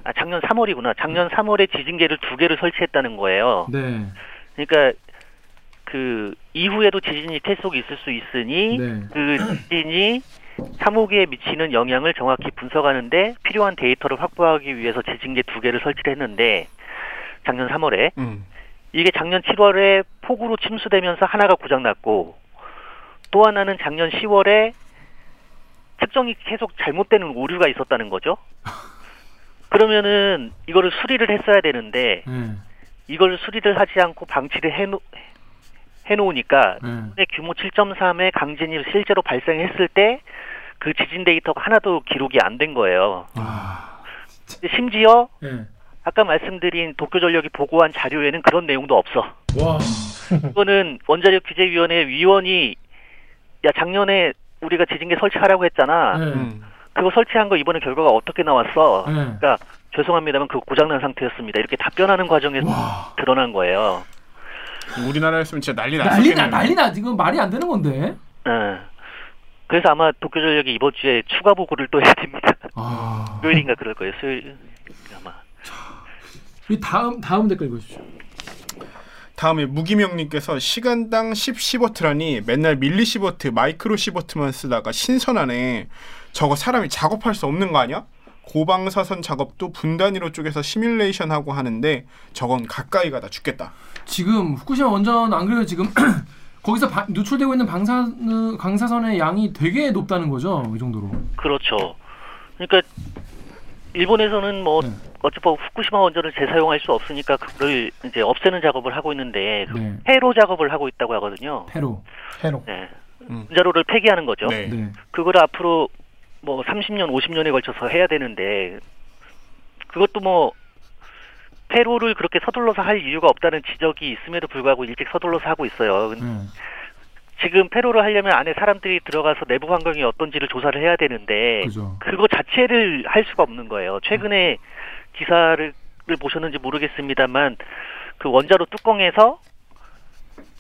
아 작년 3월이구나. 작년 3월에 지진계를 두 개를 설치했다는 거예요. 네. 그러니까 그 이후에도 지진이 계속 있을 수 있으니 네. 그 지진이 사무기에 미치는 영향을 정확히 분석하는데 필요한 데이터를 확보하기 위해서 지진계 두 개를 설치를 했는데 작년 3월에 음. 이게 작년 7월에 폭우로 침수되면서 하나가 고장났고 또 하나는 작년 10월에 측정이 계속 잘못되는 오류가 있었다는 거죠. 그러면은 이거를 수리를 했어야 되는데 네. 이걸 수리를 하지 않고 방치를 해놓, 해놓으니까 네. 규모 7.3의 강진이 실제로 발생했을 때 그 지진 데이터가 하나도 기록이 안 된 거예요. 아. 심지어 네. 아까 말씀드린 도쿄전력이 보고한 자료에는 그런 내용도 없어. 와. 이거는 원자력 규제위원회 위원이 야 작년에 우리가 지진계 설치하라고 했잖아. 네. 음. 그거 설치한 거 이번에 결과가 어떻게 나왔어? 네. 그러니까 죄송합니다만 그거 고장난 상태였습니다. 이렇게 답변하는 과정에서 와. 드러난 거예요. 우리나라였으면 진짜 난리 난리 났었겠네요. 나 난리 나 지금 말이 안 되는 건데. 예. 그래서 아마 도쿄전력이 이번 주에 추가 보고를 또 해야 됩니다. 아. 수요일인가 그럴 거예요. 수요일 아마. 이 다음 다음 댓글 읽으십시오. 다음에 무기명님께서 시간당 10 시버트라니 맨날 밀리 시버트, 마이크로 시버트만 쓰다가 신선하네. 저거 사람이 작업할 수 없는 거 아니야? 고방사선 작업도 분단위로 쪼개서 시뮬레이션 하고 하는데 저건 가까이 가다 죽겠다. 지금 후쿠시마 원전 안 그래도 지금 거기서 바- 누출되고 있는 방사 방사선의 양이 되게 높다는 거죠. 이 정도로. 그렇죠. 그러니까 일본에서는 뭐 네. 어차피 후쿠시마 원전을 재사용할 수 없으니까 그걸 이제 없애는 작업을 하고 있는데 그 네. 폐로 작업을 하고 있다고 하거든요. 패로. 해로. 네. 음. 원자로를 폐기하는 거죠. 네. 네. 그걸 앞으로 뭐 30년, 50년에 걸쳐서 해야 되는데 그것도 뭐 폐로를 그렇게 서둘러서 할 이유가 없다는 지적이 있음에도 불구하고 일찍 서둘러서 하고 있어요. 네. 지금 폐로를 하려면 안에 사람들이 들어가서 내부 환경이 어떤지를 조사를 해야 되는데 그죠. 그거 자체를 할 수가 없는 거예요. 최근에 기사를 를 보셨는지 모르겠습니다만 그 원자로 뚜껑에서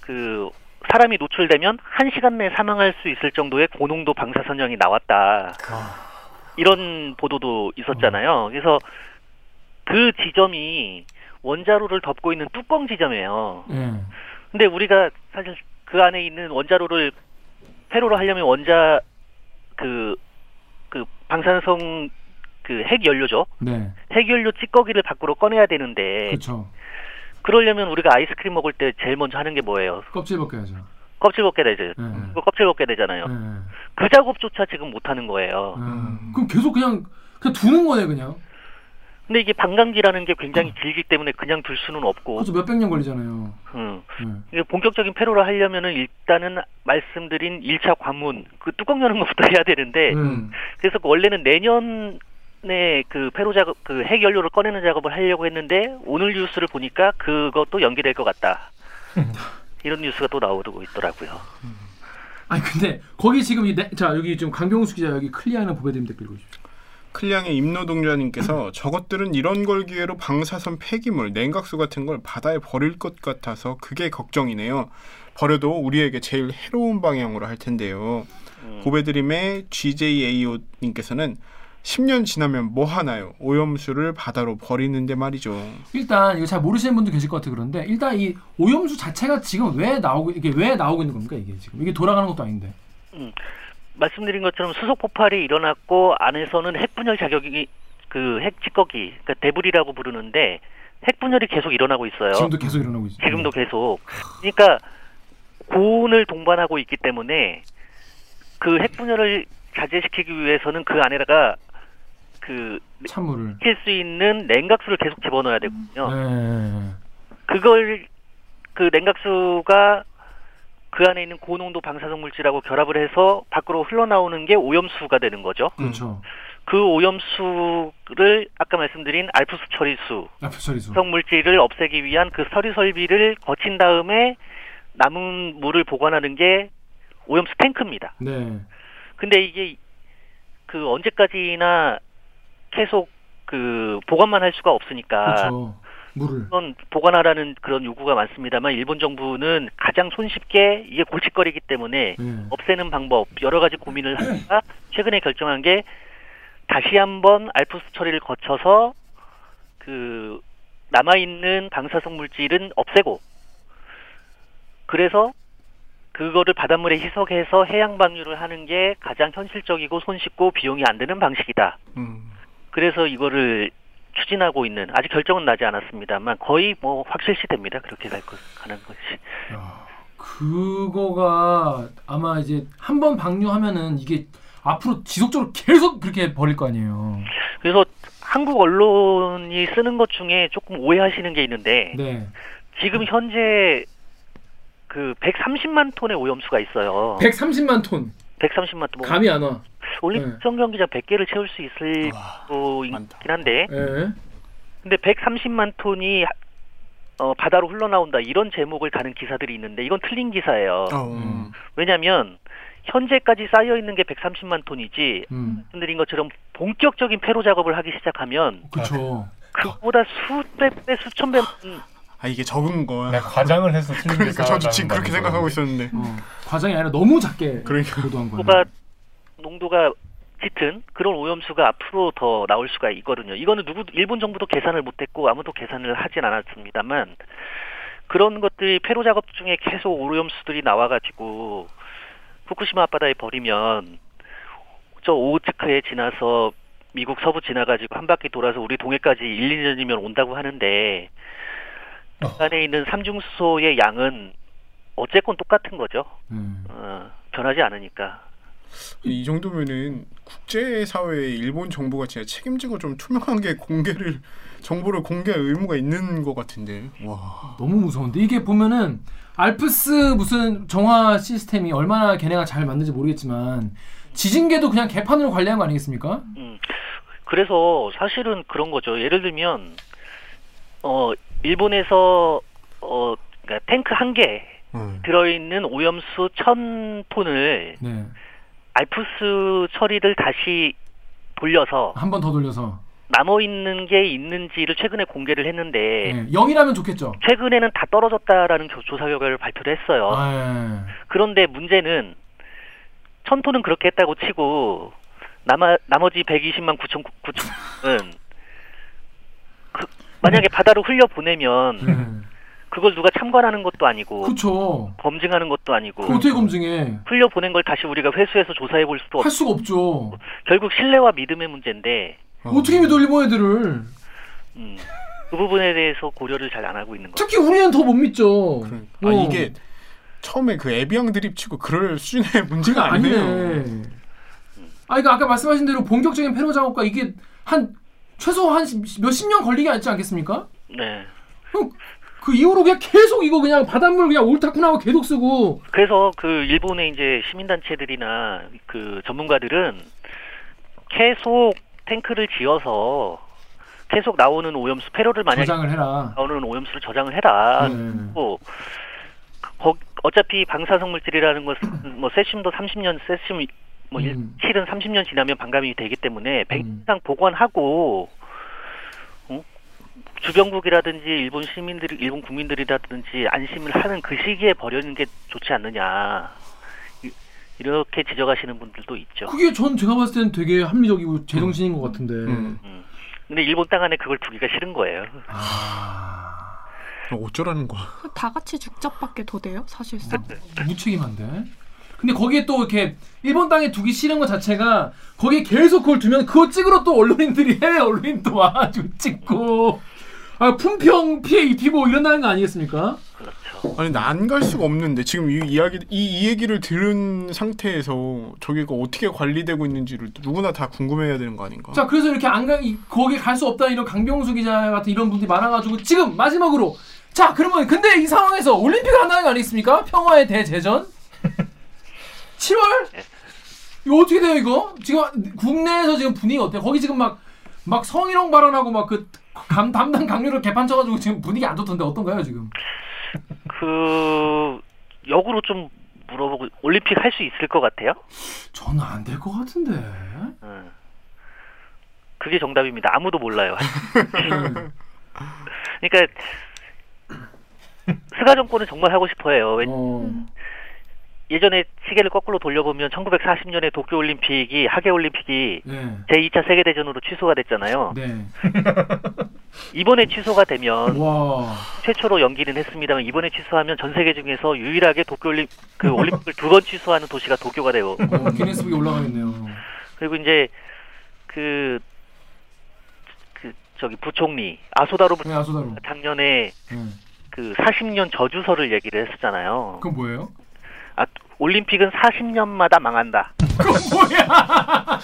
그 사람이 노출되면 한 시간 내에 사망할 수 있을 정도의 고농도 방사선량이 나왔다. 이런 보도도 있었잖아요. 그래서 그 지점이 원자로를 덮고 있는 뚜껑 지점이에요. 네. 근데 우리가 사실 그 안에 있는 원자로를 폐로로 하려면 원자 그, 그 방사성 그 핵연료죠. 네. 핵연료 찌꺼기를 밖으로 꺼내야 되는데 그렇죠. 그러려면 우리가 아이스크림 먹을 때 제일 먼저 하는 게 뭐예요? 껍질 벗겨야죠. 껍질 벗게 되죠. 네. 껍질 벗게 되잖아요. 네. 그 작업조차 지금 못 하는 거예요. 네. 그럼 계속 그냥 그냥 두는 거네 그냥. 근데 이게 반감기라는 게 굉장히 길기 때문에 그냥 둘 수는 없고, 그래서 몇백 년 걸리잖아요. 음. 네. 본격적인 폐로를 하려면은 일단은 말씀드린 1차 관문, 그 뚜껑 여는 것부터 해야 되는데, 음. 그래서 원래는 내년 에 그 폐로 작업, 그 핵연료를 꺼내는 작업을 하려고 했는데 오늘 뉴스를 보니까 그것도 연기될 것 같다. 이런 뉴스가 또 나오고 있더라고요. 아니 근데 거기 지금 이 네, 자 여기 지금 강병수 기자 여기 클리어하는 보배드림 댓글 읽으십시오. 클량의 임노동자님께서 저것들은 이런 걸 기회로 방사선 폐기물, 냉각수 같은 걸 바다에 버릴 것 같아서 그게 걱정이네요. 버려도 우리에게 제일 해로운 방향으로 할 텐데요. 음. 고배드림의 GJAO님께서는 10년 지나면 뭐 하나요? 오염수를 바다로 버리는데 말이죠. 일단 이거 잘 모르시는 분도 계실 것 같아 그런데 일단 이 오염수 자체가 지금 왜 나오고 이게 왜 나오고 있는 겁니까 이게 지금 이게 돌아가는 것도 아닌데. 말씀드린 것처럼 수소 폭발이 일어났고 안에서는 핵분열 자격이 그 핵 찌꺼기, 그러니까 데브리라고 부르는데 핵분열이 계속 일어나고 있어요. 지금도 계속 일어나고 있죠. 지금도 계속. 그러니까 고온을 동반하고 있기 때문에 그 핵분열을 자제시키기 위해서는 그 안에다가 그 찬물을. 시킬 수 있는 냉각수를 계속 집어넣어야 되거든요. 네. 그걸 그 냉각수가 그 안에 있는 고농도 방사성 물질하고 결합을 해서 밖으로 흘러나오는 게 오염수가 되는 거죠. 그렇죠. 그 오염수를 아까 말씀드린 알프스 처리수 앞에 처리수. 성 물질을 없애기 위한 그 처리 설비를 거친 다음에 남은 물을 보관하는 게 오염수 탱크입니다. 네. 근데 이게 그 언제까지나 계속 그 보관만 할 수가 없으니까 그렇죠. 물을. 보관하라는 그런 요구가 많습니다만 일본 정부는 가장 손쉽게 이게 골칫거리기 때문에 네. 없애는 방법 여러 가지 고민을 하다가 최근에 결정한 게 다시 한번 알프스 처리를 거쳐서 그 남아 있는 방사성 물질은 없애고 그래서 그거를 바닷물에 희석해서 해양 방류를 하는 게 가장 현실적이고 손쉽고 비용이 안 드는 방식이다. 음. 그래서 이거를 추진하고 있는 아직 결정은 나지 않았습니다만 거의 뭐 확실시 됩니다. 그렇게 갈 것, 가는 것이. 야, 그거가 아마 이제 한 번 방류하면은 이게 앞으로 지속적으로 계속 그렇게 벌릴 거 아니에요. 그래서 한국 언론이 쓰는 것 중에 조금 오해하시는 게 있는데 네. 지금 현재 그 130만 톤의 오염수가 있어요. 130만 톤. 130만 톤. 뭐 감이 안 와. 올림픽 경기장 100개를 채울 수 있을 와, 거긴. 한데 예. 근데 130만 톤이 어, 바다로 흘러나온다 이런 제목을 다는 기사들이 있는데 이건 틀린 기사예요. 어, 음. 왜냐하면 현재까지 쌓여 있는 게 130만 톤이지 음. 말씀드린 것처럼 본격적인 폐로 작업을 하기 시작하면 그렇죠. 그보다 수백 배 수천 배 아 이게 적은 거야. 내가 과장을 해서 틀린 그러니까 저도 지금 그렇게 생각하고. 있었는데. 어, 과장이 아니라 너무 작게 그러니까. 보도한 거예요. 농도가 짙은 그런 오염수가 앞으로 더 나올 수가 있거든요. 이거는 누구 일본 정부도 계산을 못했고 아무도 계산을 하진 않았습니다만 그런 것들이 폐로 작업 중에 계속 오염수들이 나와가지고 후쿠시마 앞바다에 버리면 저 오우츠크에 지나서 미국 서부 지나가지고 한 바퀴 돌아서 우리 동해까지 1, 2년이면 온다고 하는데 안에 있는 삼중수소의 양은 어쨌건 똑같은 거죠. 음. 어, 변하지 않으니까. 이 정도면은 국제 사회에 일본 정부가 진짜 책임지고 좀 투명하게 공개를 정보를 공개할 의무가 있는 것 같은데. 와. 너무 무서운데 이게 보면은 알프스 무슨 정화 시스템이 얼마나 걔네가 잘 만든지 모르겠지만 지진계도 그냥 개판으로 관리한 거 아니겠습니까? 음, 그래서 사실은 그런 거죠. 예를 들면 어 일본에서 어 그러니까 탱크 한개 음. 들어있는 오염수 천 톤을 네. 알프스 처리를 다시 돌려서 한 번 더 돌려서 남아 있는 게 있는지를 최근에 공개를 했는데 네. 0이라면 좋겠죠. 최근에는 다 떨어졌다라는 조- 조사 결과를 발표를 했어요. 아, 그런데 문제는 천 톤은 그렇게 했다고 치고 남아 나머지 120만 9천 9천은 그, 만약에 바다로 흘려 보내면 네. 그걸 누가 참관하는 것도 아니고 그렇죠. 검증하는 것도 아니고 그 어떻게 검증해? 흘려 보낸 걸 다시 우리가 회수해서 조사해 볼 수도 없. 할 수가 없죠. 결국 신뢰와 믿음의 문제인데 어 떻게 믿어 일본 애들을? 음, 그 부분에 대해서 고려를 잘 안 하고 있는 거. 특히 우리는 더 못 믿죠. 그러니까. 어. 아 이게 처음에 그 에비앙 드립 치고 그럴 수준의 문제가 아니네요. 아니네. 아, 이거 아까 말씀하신 대로 본격적인 폐로 작업과 이게 한 최소 한 몇십 년 걸리지 않지 않겠습니까? 네. 그 이후로 그냥 계속 이거 그냥 바닷물 그냥 옳다구나하고 계속 쓰고 그래서 그 일본의 이제 시민단체들이나 그 전문가들은 계속 탱크를 지어서 계속 나오는 오염수 폐로를 만약에 저장을 해라. 나오는 오염수를 저장을 해라. 네. 고 거- 어차피 방사성 물질이라는 것은 뭐 세슘도 30년 세슘 뭐 일- 음. 실은 30년 지나면 반감이 되기 때문에 100년 음. 이상 보관하고 어? 주변국이라든지 일본 시민들이 일본 국민들이라든지 안심을 하는 그 시기에 버리는 게 좋지 않느냐 이- 이렇게 지적하시는 분들도 있죠. 그게 전 제가 봤을 때는 되게 합리적이고 제정신인 것 같은데. 음. 음. 근데 일본 땅 안에 그걸 두기가 싫은 거예요. 아, 어쩌라는 거야. 다 같이 죽잡밖에 더 돼요, 사실상? 무책임한데. 근데 거기에 또 이렇게 일본 땅에 두기 싫은 것 자체가 거기에 계속 그걸 두면 그거 찍으러 또 언론인들이 해외 언론인 또 와가지고 찍고 아 품평 피해 입히고 이런다는 거 아니겠습니까? 그렇죠. 아니 나 안 갈 수가 없는데 지금 이 이야기 이, 이 얘기를 들은 상태에서 저기가 어떻게 관리되고 있는지를 누구나 다 궁금해야 되는 거 아닌가? 자 그래서 이렇게 안 가, 이- 거기 갈 수 없다 이런 강병수 기자 같은 이런 분들이 많아가지고 지금 마지막으로 자 그러면 근데 이 상황에서 올림픽을 한다는 거 아니겠습니까? 평화의 대제전 7월 이거 어떻게 돼요 이거 지금 국내에서 지금 분위기 어때요? 거기 지금 막 막 성희롱 발언하고 막 그 담당 강요를 개판 쳐가지고 지금 분위기 안 좋던데 어떤가요 지금? 그 역으로 좀 물어보고 올림픽 할 수 있을 것 같아요? 저는 안 될 것 같은데. 음. 그게 정답입니다. 아무도 몰라요. 음. 그러니까 스가 정권은 정말 하고 싶어해요. 왜- 어. 예전에 시계를 거꾸로 돌려보면 1940년에 도쿄 올림픽이 하계 올림픽이 네. 제2차 세계 대전으로 취소가 됐잖아요. 네. 이번에 취소가 되면 와. 최초로 연기는 했습니다만 이번에 취소하면 전 세계 중에서 유일하게 도쿄올림 그 올림픽을 두 번 취소하는 도시가 도쿄가 되고 어, 기네스북에 올라가겠네요. 그리고 이제 그, 그 저기 부총리 아소다로 부 네, 아소다로. 작년에 네. 그 40년 저주설을 얘기를 했었잖아요. 그건 뭐예요? 아, 올림픽은 40년마다 망한다. 그건 뭐야?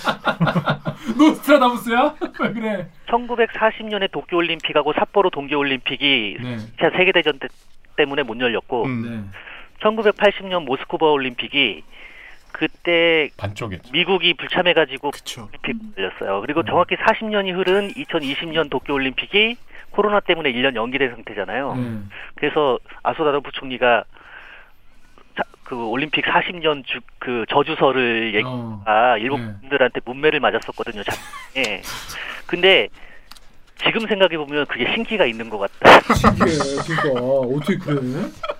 노스트라다무스야? 왜 그래? 1940년에 도쿄올림픽하고 삿포로 동계올림픽이 네. 2차 세계대전 때, 때문에 못 열렸고 음. 네. 1980년 모스크바 올림픽이 그때 반쪽에. 미국이 불참해가지고 그쵸. 올림픽 열렸어요. 그리고 정확히 40년이 흐른 2020년 도쿄올림픽이 코로나 때문에 1년 연기된 상태잖아요. 네. 그래서 아소다로 부총리가 자- 그 올림픽 40년 주, 그 저주설을 얘기 어. 아, 일본 네. 분들한테 문매를 맞았었거든요. 작년에. 근데 지금 생각해 보면 그게 신기가 있는 것 같다. 신기해. 그러니까 어떻게 그래?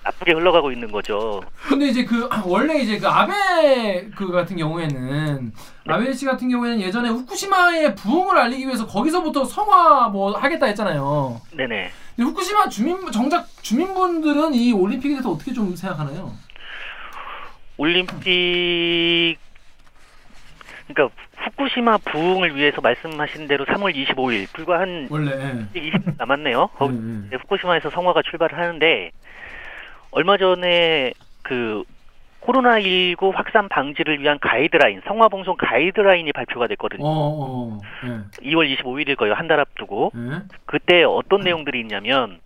나쁘게 흘러가고 있는 거죠. 근데 이제 그 원래 이제 그 아베 그 같은 경우에는 아베 씨 같은 경우에는 예전에 후쿠시마의 부흥을 알리기 위해서 거기서부터 성화 뭐 하겠다 했잖아요. 네네. 근데 후쿠시마 주민 정작 주민분들은 이 올림픽에 대해서 어떻게 좀 생각하나요? 올림픽 그러니까 후쿠시마 부흥을 위해서 말씀하신 대로 3월 25일 불과 한 원래. 예. 20분 남았네요. 거기 예, 예. 이제 후쿠시마에서 성화가 출발을 하는데 얼마 전에 그 코로나19 확산 방지를 위한 가이드라인, 성화 봉송 가이드라인이 발표가 됐거든요. 어, 어. 예. 2월 25일일 거예요. 한 달 앞두고. 예. 그때 어떤 내용들이 있냐면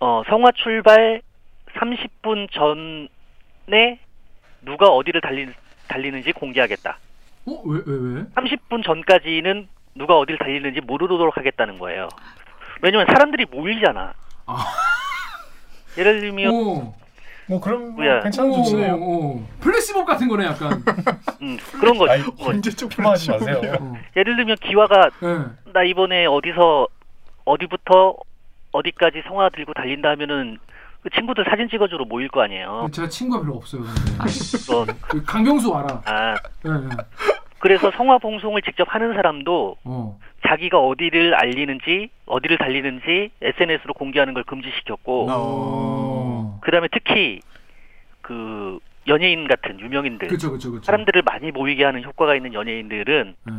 어, 성화 출발 30분 전 에 누가 어디를 달리, 달리는지 공개하겠다. 어? 왜, 왜, 왜? 30분 전까지는 누가 어디를 달리는지 모르도록 하겠다는 거예요. 왜냐면 사람들이 모이잖아. 아. 예를 들면 오. 뭐 그럼 뭐 뭐야. 괜찮은 조치네요. 플래시몹 같은 거네, 약간. 음, 그런 뭐, 언제적 폄하하지 마세요. 어. 예를 들면 기와가 예. 나 이번에 어디서 어디부터 어디까지 성화 들고 달린다 하면은 그 친구들 사진 찍어주러 모일 거 아니에요. 제가 친구가 별로 없어요. 그런 그 강병수 와라. 아 예, 예. 그래서 성화 봉송을 직접 하는 사람도 어. 자기가 어디를 알리는지 어디를 달리는지 SNS로 공개하는 걸 금지시켰고 어. 그다음에 특히 그 연예인 같은 유명인들 그쵸, 그쵸, 그쵸. 사람들을 많이 모이게 하는 효과가 있는 연예인들은 예.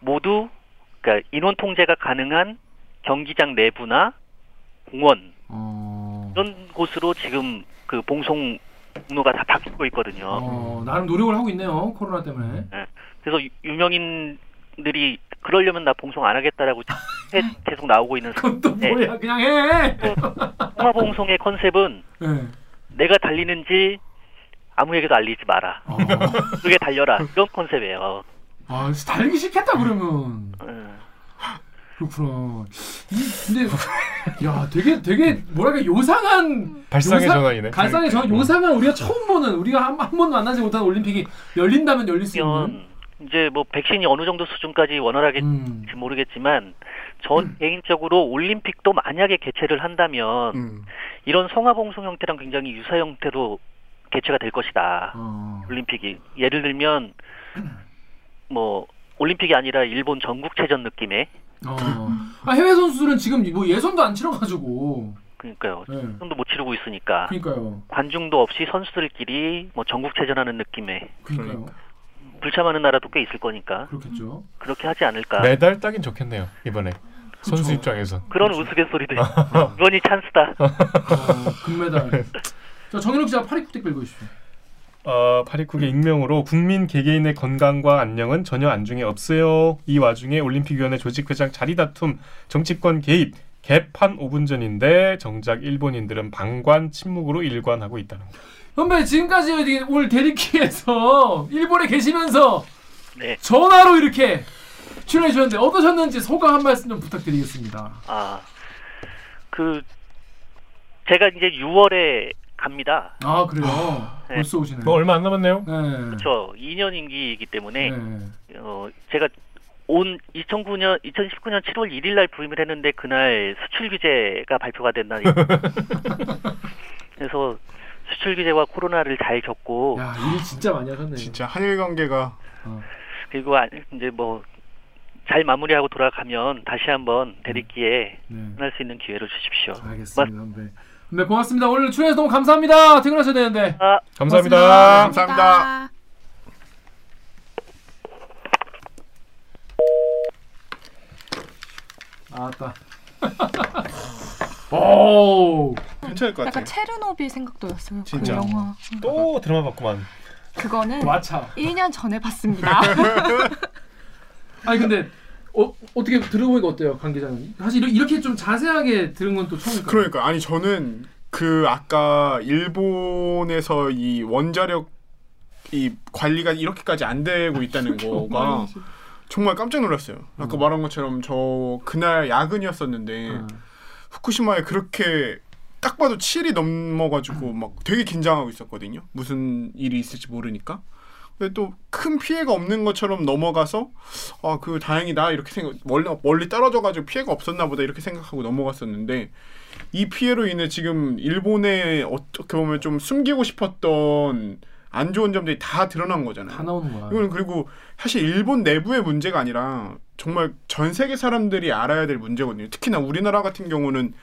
모두 그러니까 인원 통제가 가능한 경기장 내부나 공원 어. 이런 곳으로 지금 그 봉송 경로가 다 바뀌고 있거든요. 어, 나름 노력을 하고 있네요, 코로나 때문에. 그래서 유- 유명인들이 그러려면 나 봉송 안 하겠다라고 해- 계속 나오고 있는 그건 또 네. 뭐야, 그냥 해! 통화 봉송의 컨셉은 예. 내가 달리는지 아무에게도 알리지 마라. 어. 그게 달려라. 이런 컨셉이에요. 아, 달리기 싫겠다, 그러면. 음. 그렇구나. 이, 근데, 야, 되게, 되게, 뭐랄까, 요상한. 발상의 요상- 전환이네. 발상의 전환, 요상한 우리가 처음 보는, 우리가 한, 한 번도 만나지 못한 올림픽이 열린다면 열릴 수 있는. 이제 뭐 백신이 어느 정도 수준까지 원활하게 음. 모르겠지만 전 개인적으로 올림픽도 만약에 개최를 한다면 음. 이런 성화봉송 형태랑 굉장히 유사 형태로 개최가 될 것이다. 어. 올림픽이 예를 들면 뭐 올림픽이 아니라 일본 전국체전 느낌의 어. 아, 해외 선수들은 지금 뭐 예선도 안 치러가지고. 그러니까요. 네. 좀도 못 치르고 있으니까 그니까요. 관중도 없이 선수들끼리 뭐 전국체전하는 느낌의 그니까요. 불참하는 나라도 꽤 있을 거니까 그렇겠죠. 그렇게 하지 않을까. 메달 따긴 좋겠네요 이번에 선수 그쵸. 입장에서. 그런 우스갯소리도 있고 이번이 찬스다. 어, 금메달. 자, 정현욱 씨가 파리 댓글 읽어주십시오. 어, 파리쿡의 익명으로 국민 개개인의 건강과 안녕은 전혀 안중에 없어요. 이 와중에 올림픽위원회 조직회장 자리 다툼, 정치권 개입, 개판 5분 전인데 정작 일본인들은 방관 침묵으로 일관하고 있다는 거. 선배 지금까지 오늘 대리키에서 일본에 계시면서 네. 전화로 이렇게 출연해 주셨는데 어떠셨는지 소감 한 말씀 좀 부탁드리겠습니다. 아, 그 제가 이제 6월에 갑니다. 아 그래요. 네. 벌써 오시네. 뭐 얼마 안 남았네요. 네. 저 2년 임기이기 때문에 네. 어, 제가 온 2009년 2019년 7월 1일 날 부임을 했는데 그날 수출 규제가 발표가 된다니. 그래서 수출 규제와 코로나를 잘 겪고 야, 일 진짜 많이 하셨네. 진짜 한일 관계가 그리고 아- 이제 뭐 잘 마무리하고 돌아가면 다시 한번 대립기에 네. 만날 수 있는 기회를 주십시오. 알겠습니다. 네. 네, 고맙습니다. 오늘 출연해서 너무 감사합니다. 퇴근하셔야 되는데. 아, 감사합니다. 감사합니다. 아따. 오. 괜찮을 것 같아요. 약간 체르노빌 생각도 났어요. 진짜. 그 영화. 또 드라마 봤구만. 그거는 와차. 1년 전에 봤습니다. 아니 근데 어, 어떻게 들어보니까 어때요, 강 기자는? 사실 이렇게- 이렇게 좀 자세하게 들은 건 또 처음이니까. 그러니까 아니 저는 그 아까 일본에서 이 원자력 이 관리가 이렇게까지 안 되고 있다는 거가 정말 깜짝 놀랐어요. 아까 음. 말한 것처럼 저 그날 야근이었었는데 어. 후쿠시마에 그렇게 딱 봐도 7이 넘어가지고 막 되게 긴장하고 있었거든요. 무슨 일이 있을지 모르니까. 근데 또큰 피해가 없는 것처럼 넘어가서 아 그 다행이다 이렇게 생각 멀리 멀리 떨어져 가지고 피해가 없었나 보다 이렇게 생각하고 넘어갔었는데 이 피해로 인해 지금 일본에 어떻게 보면 좀 숨기고 싶었던 안 좋은 점들이 다 드러난 거잖아요. 다 나오는 거야. 이거는 그리고 사실 일본 내부의 문제가 아니라 정말 전 세계 사람들이 알아야 될 문제거든요. 특히나 우리나라 같은 경우는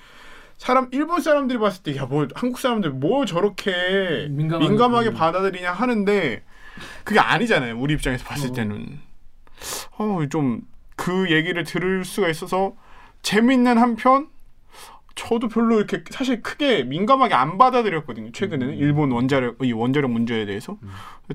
사람 일본 사람들이 봤을 때 야 뭐 한국 사람들 뭘 저렇게 민감하게 민감하게, 그- 받아들이냐 하는데 그게 아니잖아요. 우리 입장에서 봤을 어. 때는 어 좀 그 얘기를 들을 수가 있어서 재밌는 한편 저도 별로 이렇게 사실 크게 민감하게 안 받아들였거든요. 최근에는 음. 일본 원자력 이 원자력 문제에 대해서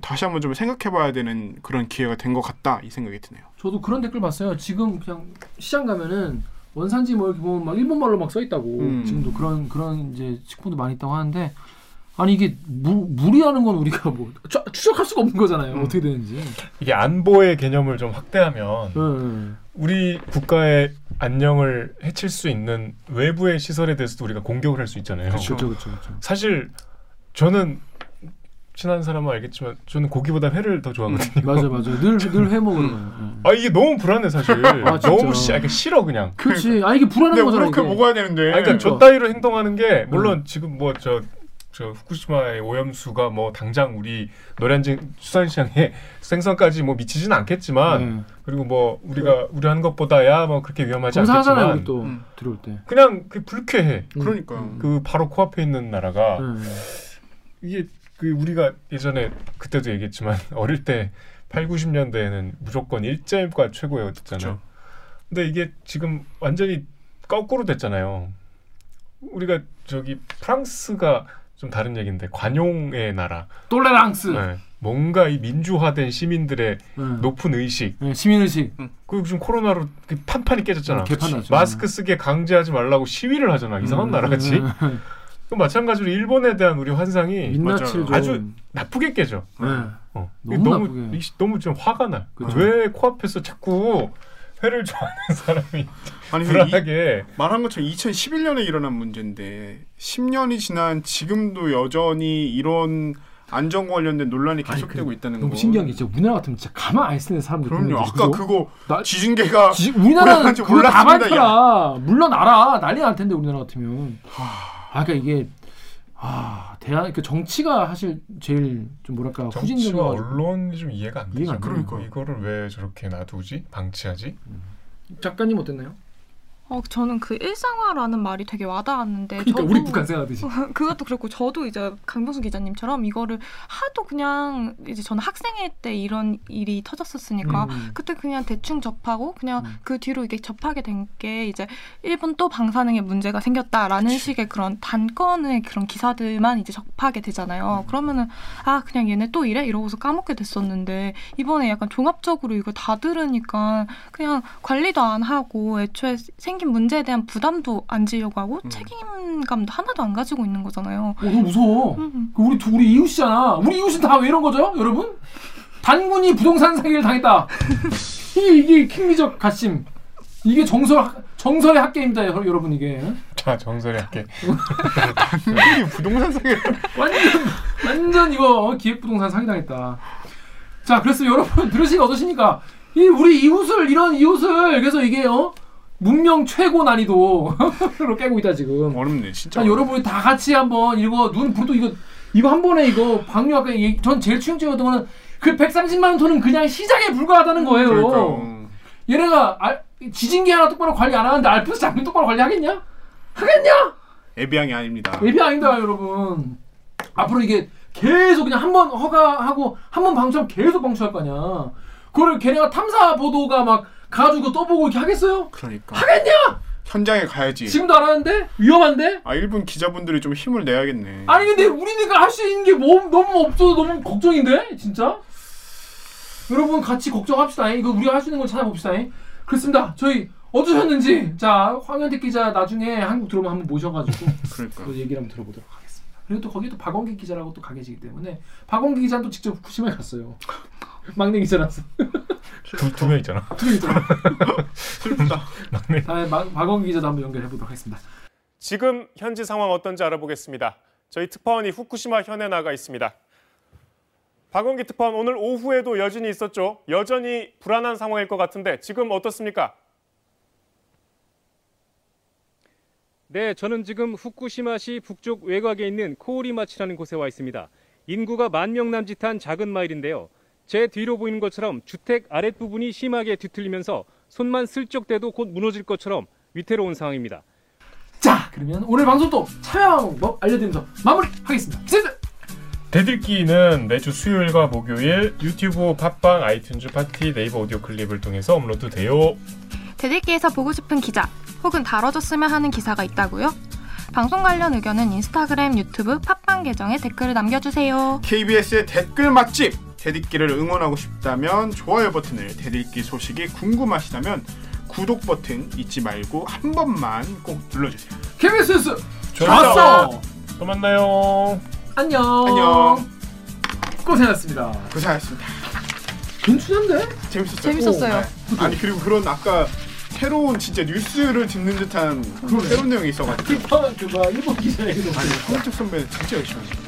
다시 한번 좀 생각해봐야 되는 그런 기회가 된 것 같다 이 생각이 드네요. 저도 그런 댓글 봤어요. 지금 그냥 시장 가면은 원산지 뭐 이렇게 보면 막 일본 말로 막 써 있다고. 음. 지금도 그런 그런 이제 식품도 많이 있다고 하는데 아니 이게 물 물이라는 건 우리가 뭐 추, 추적할 수가 없는 거잖아요. 음. 어떻게 되는지. 이게 안보의 개념을 좀 확대하면 네. 우리 국가의 안녕을 해칠 수 있는 외부의 시설에 대해서도 우리가 공격을 할 수 있잖아요. 그렇죠, 그렇죠, 그렇죠. 사실 저는 친한 사람은 알겠지만 저는 고기보다 회를 더 좋아하거든요. 맞아, 맞아. 늘늘 회 먹으러 가요. 아 이게 너무 불안해 사실. 아. 너무 시, 아, 싫어 그냥. 그렇지. 아 이게 불안한 거잖아. 그렇게 이게. 먹어야 되는데. 아, 그러니까 그렇죠. 저 따위로 행동하는 게 물론 지금 뭐 저 저 후쿠시마의 오염수가 뭐 당장 우리 노량진 수산시장에 생선까지 뭐 미치지는 않겠지만 네. 그리고 뭐 우리가 우려하는 것보다야 뭐 그렇게 위험하지 않겠지만 또 음. 들어올 때. 그냥 그 불쾌해. 그러니까. 음. 그 바로 코앞에 있는 나라가 네. 이게 그 우리가 예전에 그때도 얘기했지만 어릴 때 8, 90년대에는 무조건 일제가 최고였잖아요. 그쵸. 근데 이게 지금 완전히 거꾸로 됐잖아요. 우리가 저기 프랑스가 좀 다른 얘기인데 관용의 나라. 똘레랑스. 네. 뭔가 이 민주화된 시민들의 네. 높은 의식. 네, 시민의식. 그리고 지금 코로나로 그 판판이 깨졌잖아. 개판 났죠. 마스크 쓰게 강제하지 말라고 시위를 하잖아. 이상한 음, 나라같이. 음, 음. 그 마찬가지로 일본에 대한 우리 환상이 민낯을 좀 아주 나쁘게 깨져. 네. 어. 너무 너무 나쁘게. 이- 너무 좀 화가 나. 그쵸. 왜 코앞에서 자꾸 회를 좋아하는 사람이 아니 그 이, 불안하게 말한 것처럼 2011년에 일어난 문제인데 10년이 지난 지금도 여전히 이런 안전 관련된 논란이 계속되고 그- 있다는 너무 거. 신기한 게 진짜 우리나라 같으면 진짜 가만 안 쓰는 사람들 그럼요. 아까? 그거 나- 지진계가 지, 우리나라는 그거 다 밝혀라. 물론 알아. 난리 날 텐데 우리나라 같으면. 아, 그러니까 이게 아 대한 그 정치가 사실 제일 좀 뭐랄까 후진적이어가지고 언론이 좀 이해가 안 되죠. 이해가 안 돼요. 그러니까 이거를 왜 저렇게 놔두지? 방치하지? 작가님 어땠나요? 어, 저는 그 일상화라는 말이 되게 와닿았는데 그러니까 저도 우리 북한 생각하듯이. 그것도 그렇고 저도 이제 강병수 기자님처럼 이거를 하도 그냥 이제 저는 학생일 때 이런 일이 터졌었으니까 음. 그때 그냥 대충 접하고 그냥 음. 그 뒤로 이게 접하게 된 게 이제 일본 또 방사능에 문제가 생겼다라는 식의 그런 단건의 그런 기사들만 이제 접하게 되잖아요. 그러면은 아 그냥 얘네 또 이래 이러고서 까먹게 됐었는데 이번에 약간 종합적으로 이거 다 들으니까 그냥 관리도 안 하고 애초에 생긴 문제에 대한 부담도 안 지려고 하고 음. 책임감도 하나도 안 가지고 있는 거잖아요. 어, 너무 무서워. 음. 그 우리 두 우리 이웃이잖아. 우리 이웃은 다 왜 이런 거죠, 여러분? 단군이 부동산 사기를 당했다. 이게 이게 킹리적 가심. 이게 정설 정설의 학계입니다, 여- 여러분 이게. 자 정설이 할게. 당연히 부동산 상에 완전 완전 이거 기획 부동산 사기 당했다. 자, 그래서 여러분 들으시기 어떠십니까? 이 우리 이웃을 이런 이웃을 그래서 이게 어 문명 최고 난이도로 깨고 있다 지금. 어렵네 진짜. 자, 여러분이 다 같이 한번 이거 눈 불도 이거 이거 한 번에 이거 방류 아까 얘기, 전 제일 충격적이었던 거는 그 130만 톤은 그냥 시장에 불과하다는 거예요. 그러니까 얘네가 알, 지진기 하나 똑바로 관리 안 하는데 알프스 장비 똑바로 관리하겠냐? 하겠냐? 애비양이 아닙니다. 예비 아닙니다 여러분 앞으로 이게 계속 그냥 한 번 허가하고 한 번 방출하면 계속 방출할 거 아니야 그걸 걔네가 탐사 보도가 막 가지고 떠보고 이렇게 하겠어요? 그러니까 하겠냐? 현장에 가야지. 지금도 안 하는데? 위험한데? 아 일본 기자분들이 좀 힘을 내야겠네. 아니 근데 우리네가 할 수 있는 게 뭐, 너무 없어서 너무 걱정인데 진짜 여러분 같이 걱정합시다 이거 우리가 할 수 있는 걸 찾아봅시다 그렇습니다 저희 어떠셨는지 자 황현택 기자 나중에 한국 들어오면 한번 모셔가지고 그러니까. 또 얘기를 한번 들어보도록 하겠습니다 그리고 또 거기 또 박원기 기자라고 또가 계시기 때문에 박원기 기자는 또 직접 후쿠시마에 갔어요 막내 기자라서 두 명 있잖아. 둘이 있더라 슬프다. 다음에 마- 박원기 기자도 한번 연결해 보도록 하겠습니다 지금 현지 상황 어떤지 알아보겠습니다. 저희 특파원이 후쿠시마 현에 나가 있습니다. 박원기 특파원 오늘 오후에도 여진이 있었죠. 여전히 불안한 상황일 것 같은데 지금 어떻습니까? 네, 저는 지금 후쿠시마시 북쪽 외곽에 있는 코오리마치라는 곳에 와 있습니다. 인구가 만 명 남짓한 작은 마을인데요. 제 뒤로 보이는 것처럼 주택 아랫부분이 심하게 뒤틀리면서 손만 슬쩍 대도 곧 무너질 것처럼 위태로운 상황입니다. 자 그러면 오늘 방송도 참여 방법 알려드리면서 마무리하겠습니다 기자들 대들기는 매주 수요일과 목요일 유튜브, 팟빵, 아이튠즈, 팟티, 네이버 오디오 클립을 통해서 업로드돼요. 대들기에서 보고 싶은 기자 혹은 다뤄줬으면 하는 기사가 있다고요? 방송 관련 의견은 인스타그램, 유튜브, 팟빵 계정에 댓글을 남겨주세요. KBS의 댓글 맛집 대들기를 응원하고 싶다면 좋아요 버튼을 대들기 소식이 궁금하시다면 구독 버튼 잊지 말고 한 번만 꼭 눌러주세요. KBS 뉴스 좋았어. 또 만나요. 안녕 안녕. 고생하셨습니다 고생하셨습니다. 괜찮은데? 재밌었어요. 재밌었어요. 네. 아니 그리고 그런 아까 새로운 진짜 뉴스를 듣는 듯한 그런 새로운 내용이 있어가지고 그, 그, 뭐, 일본 기자 얘기도 아니 황은택 선배는 진짜 열심히.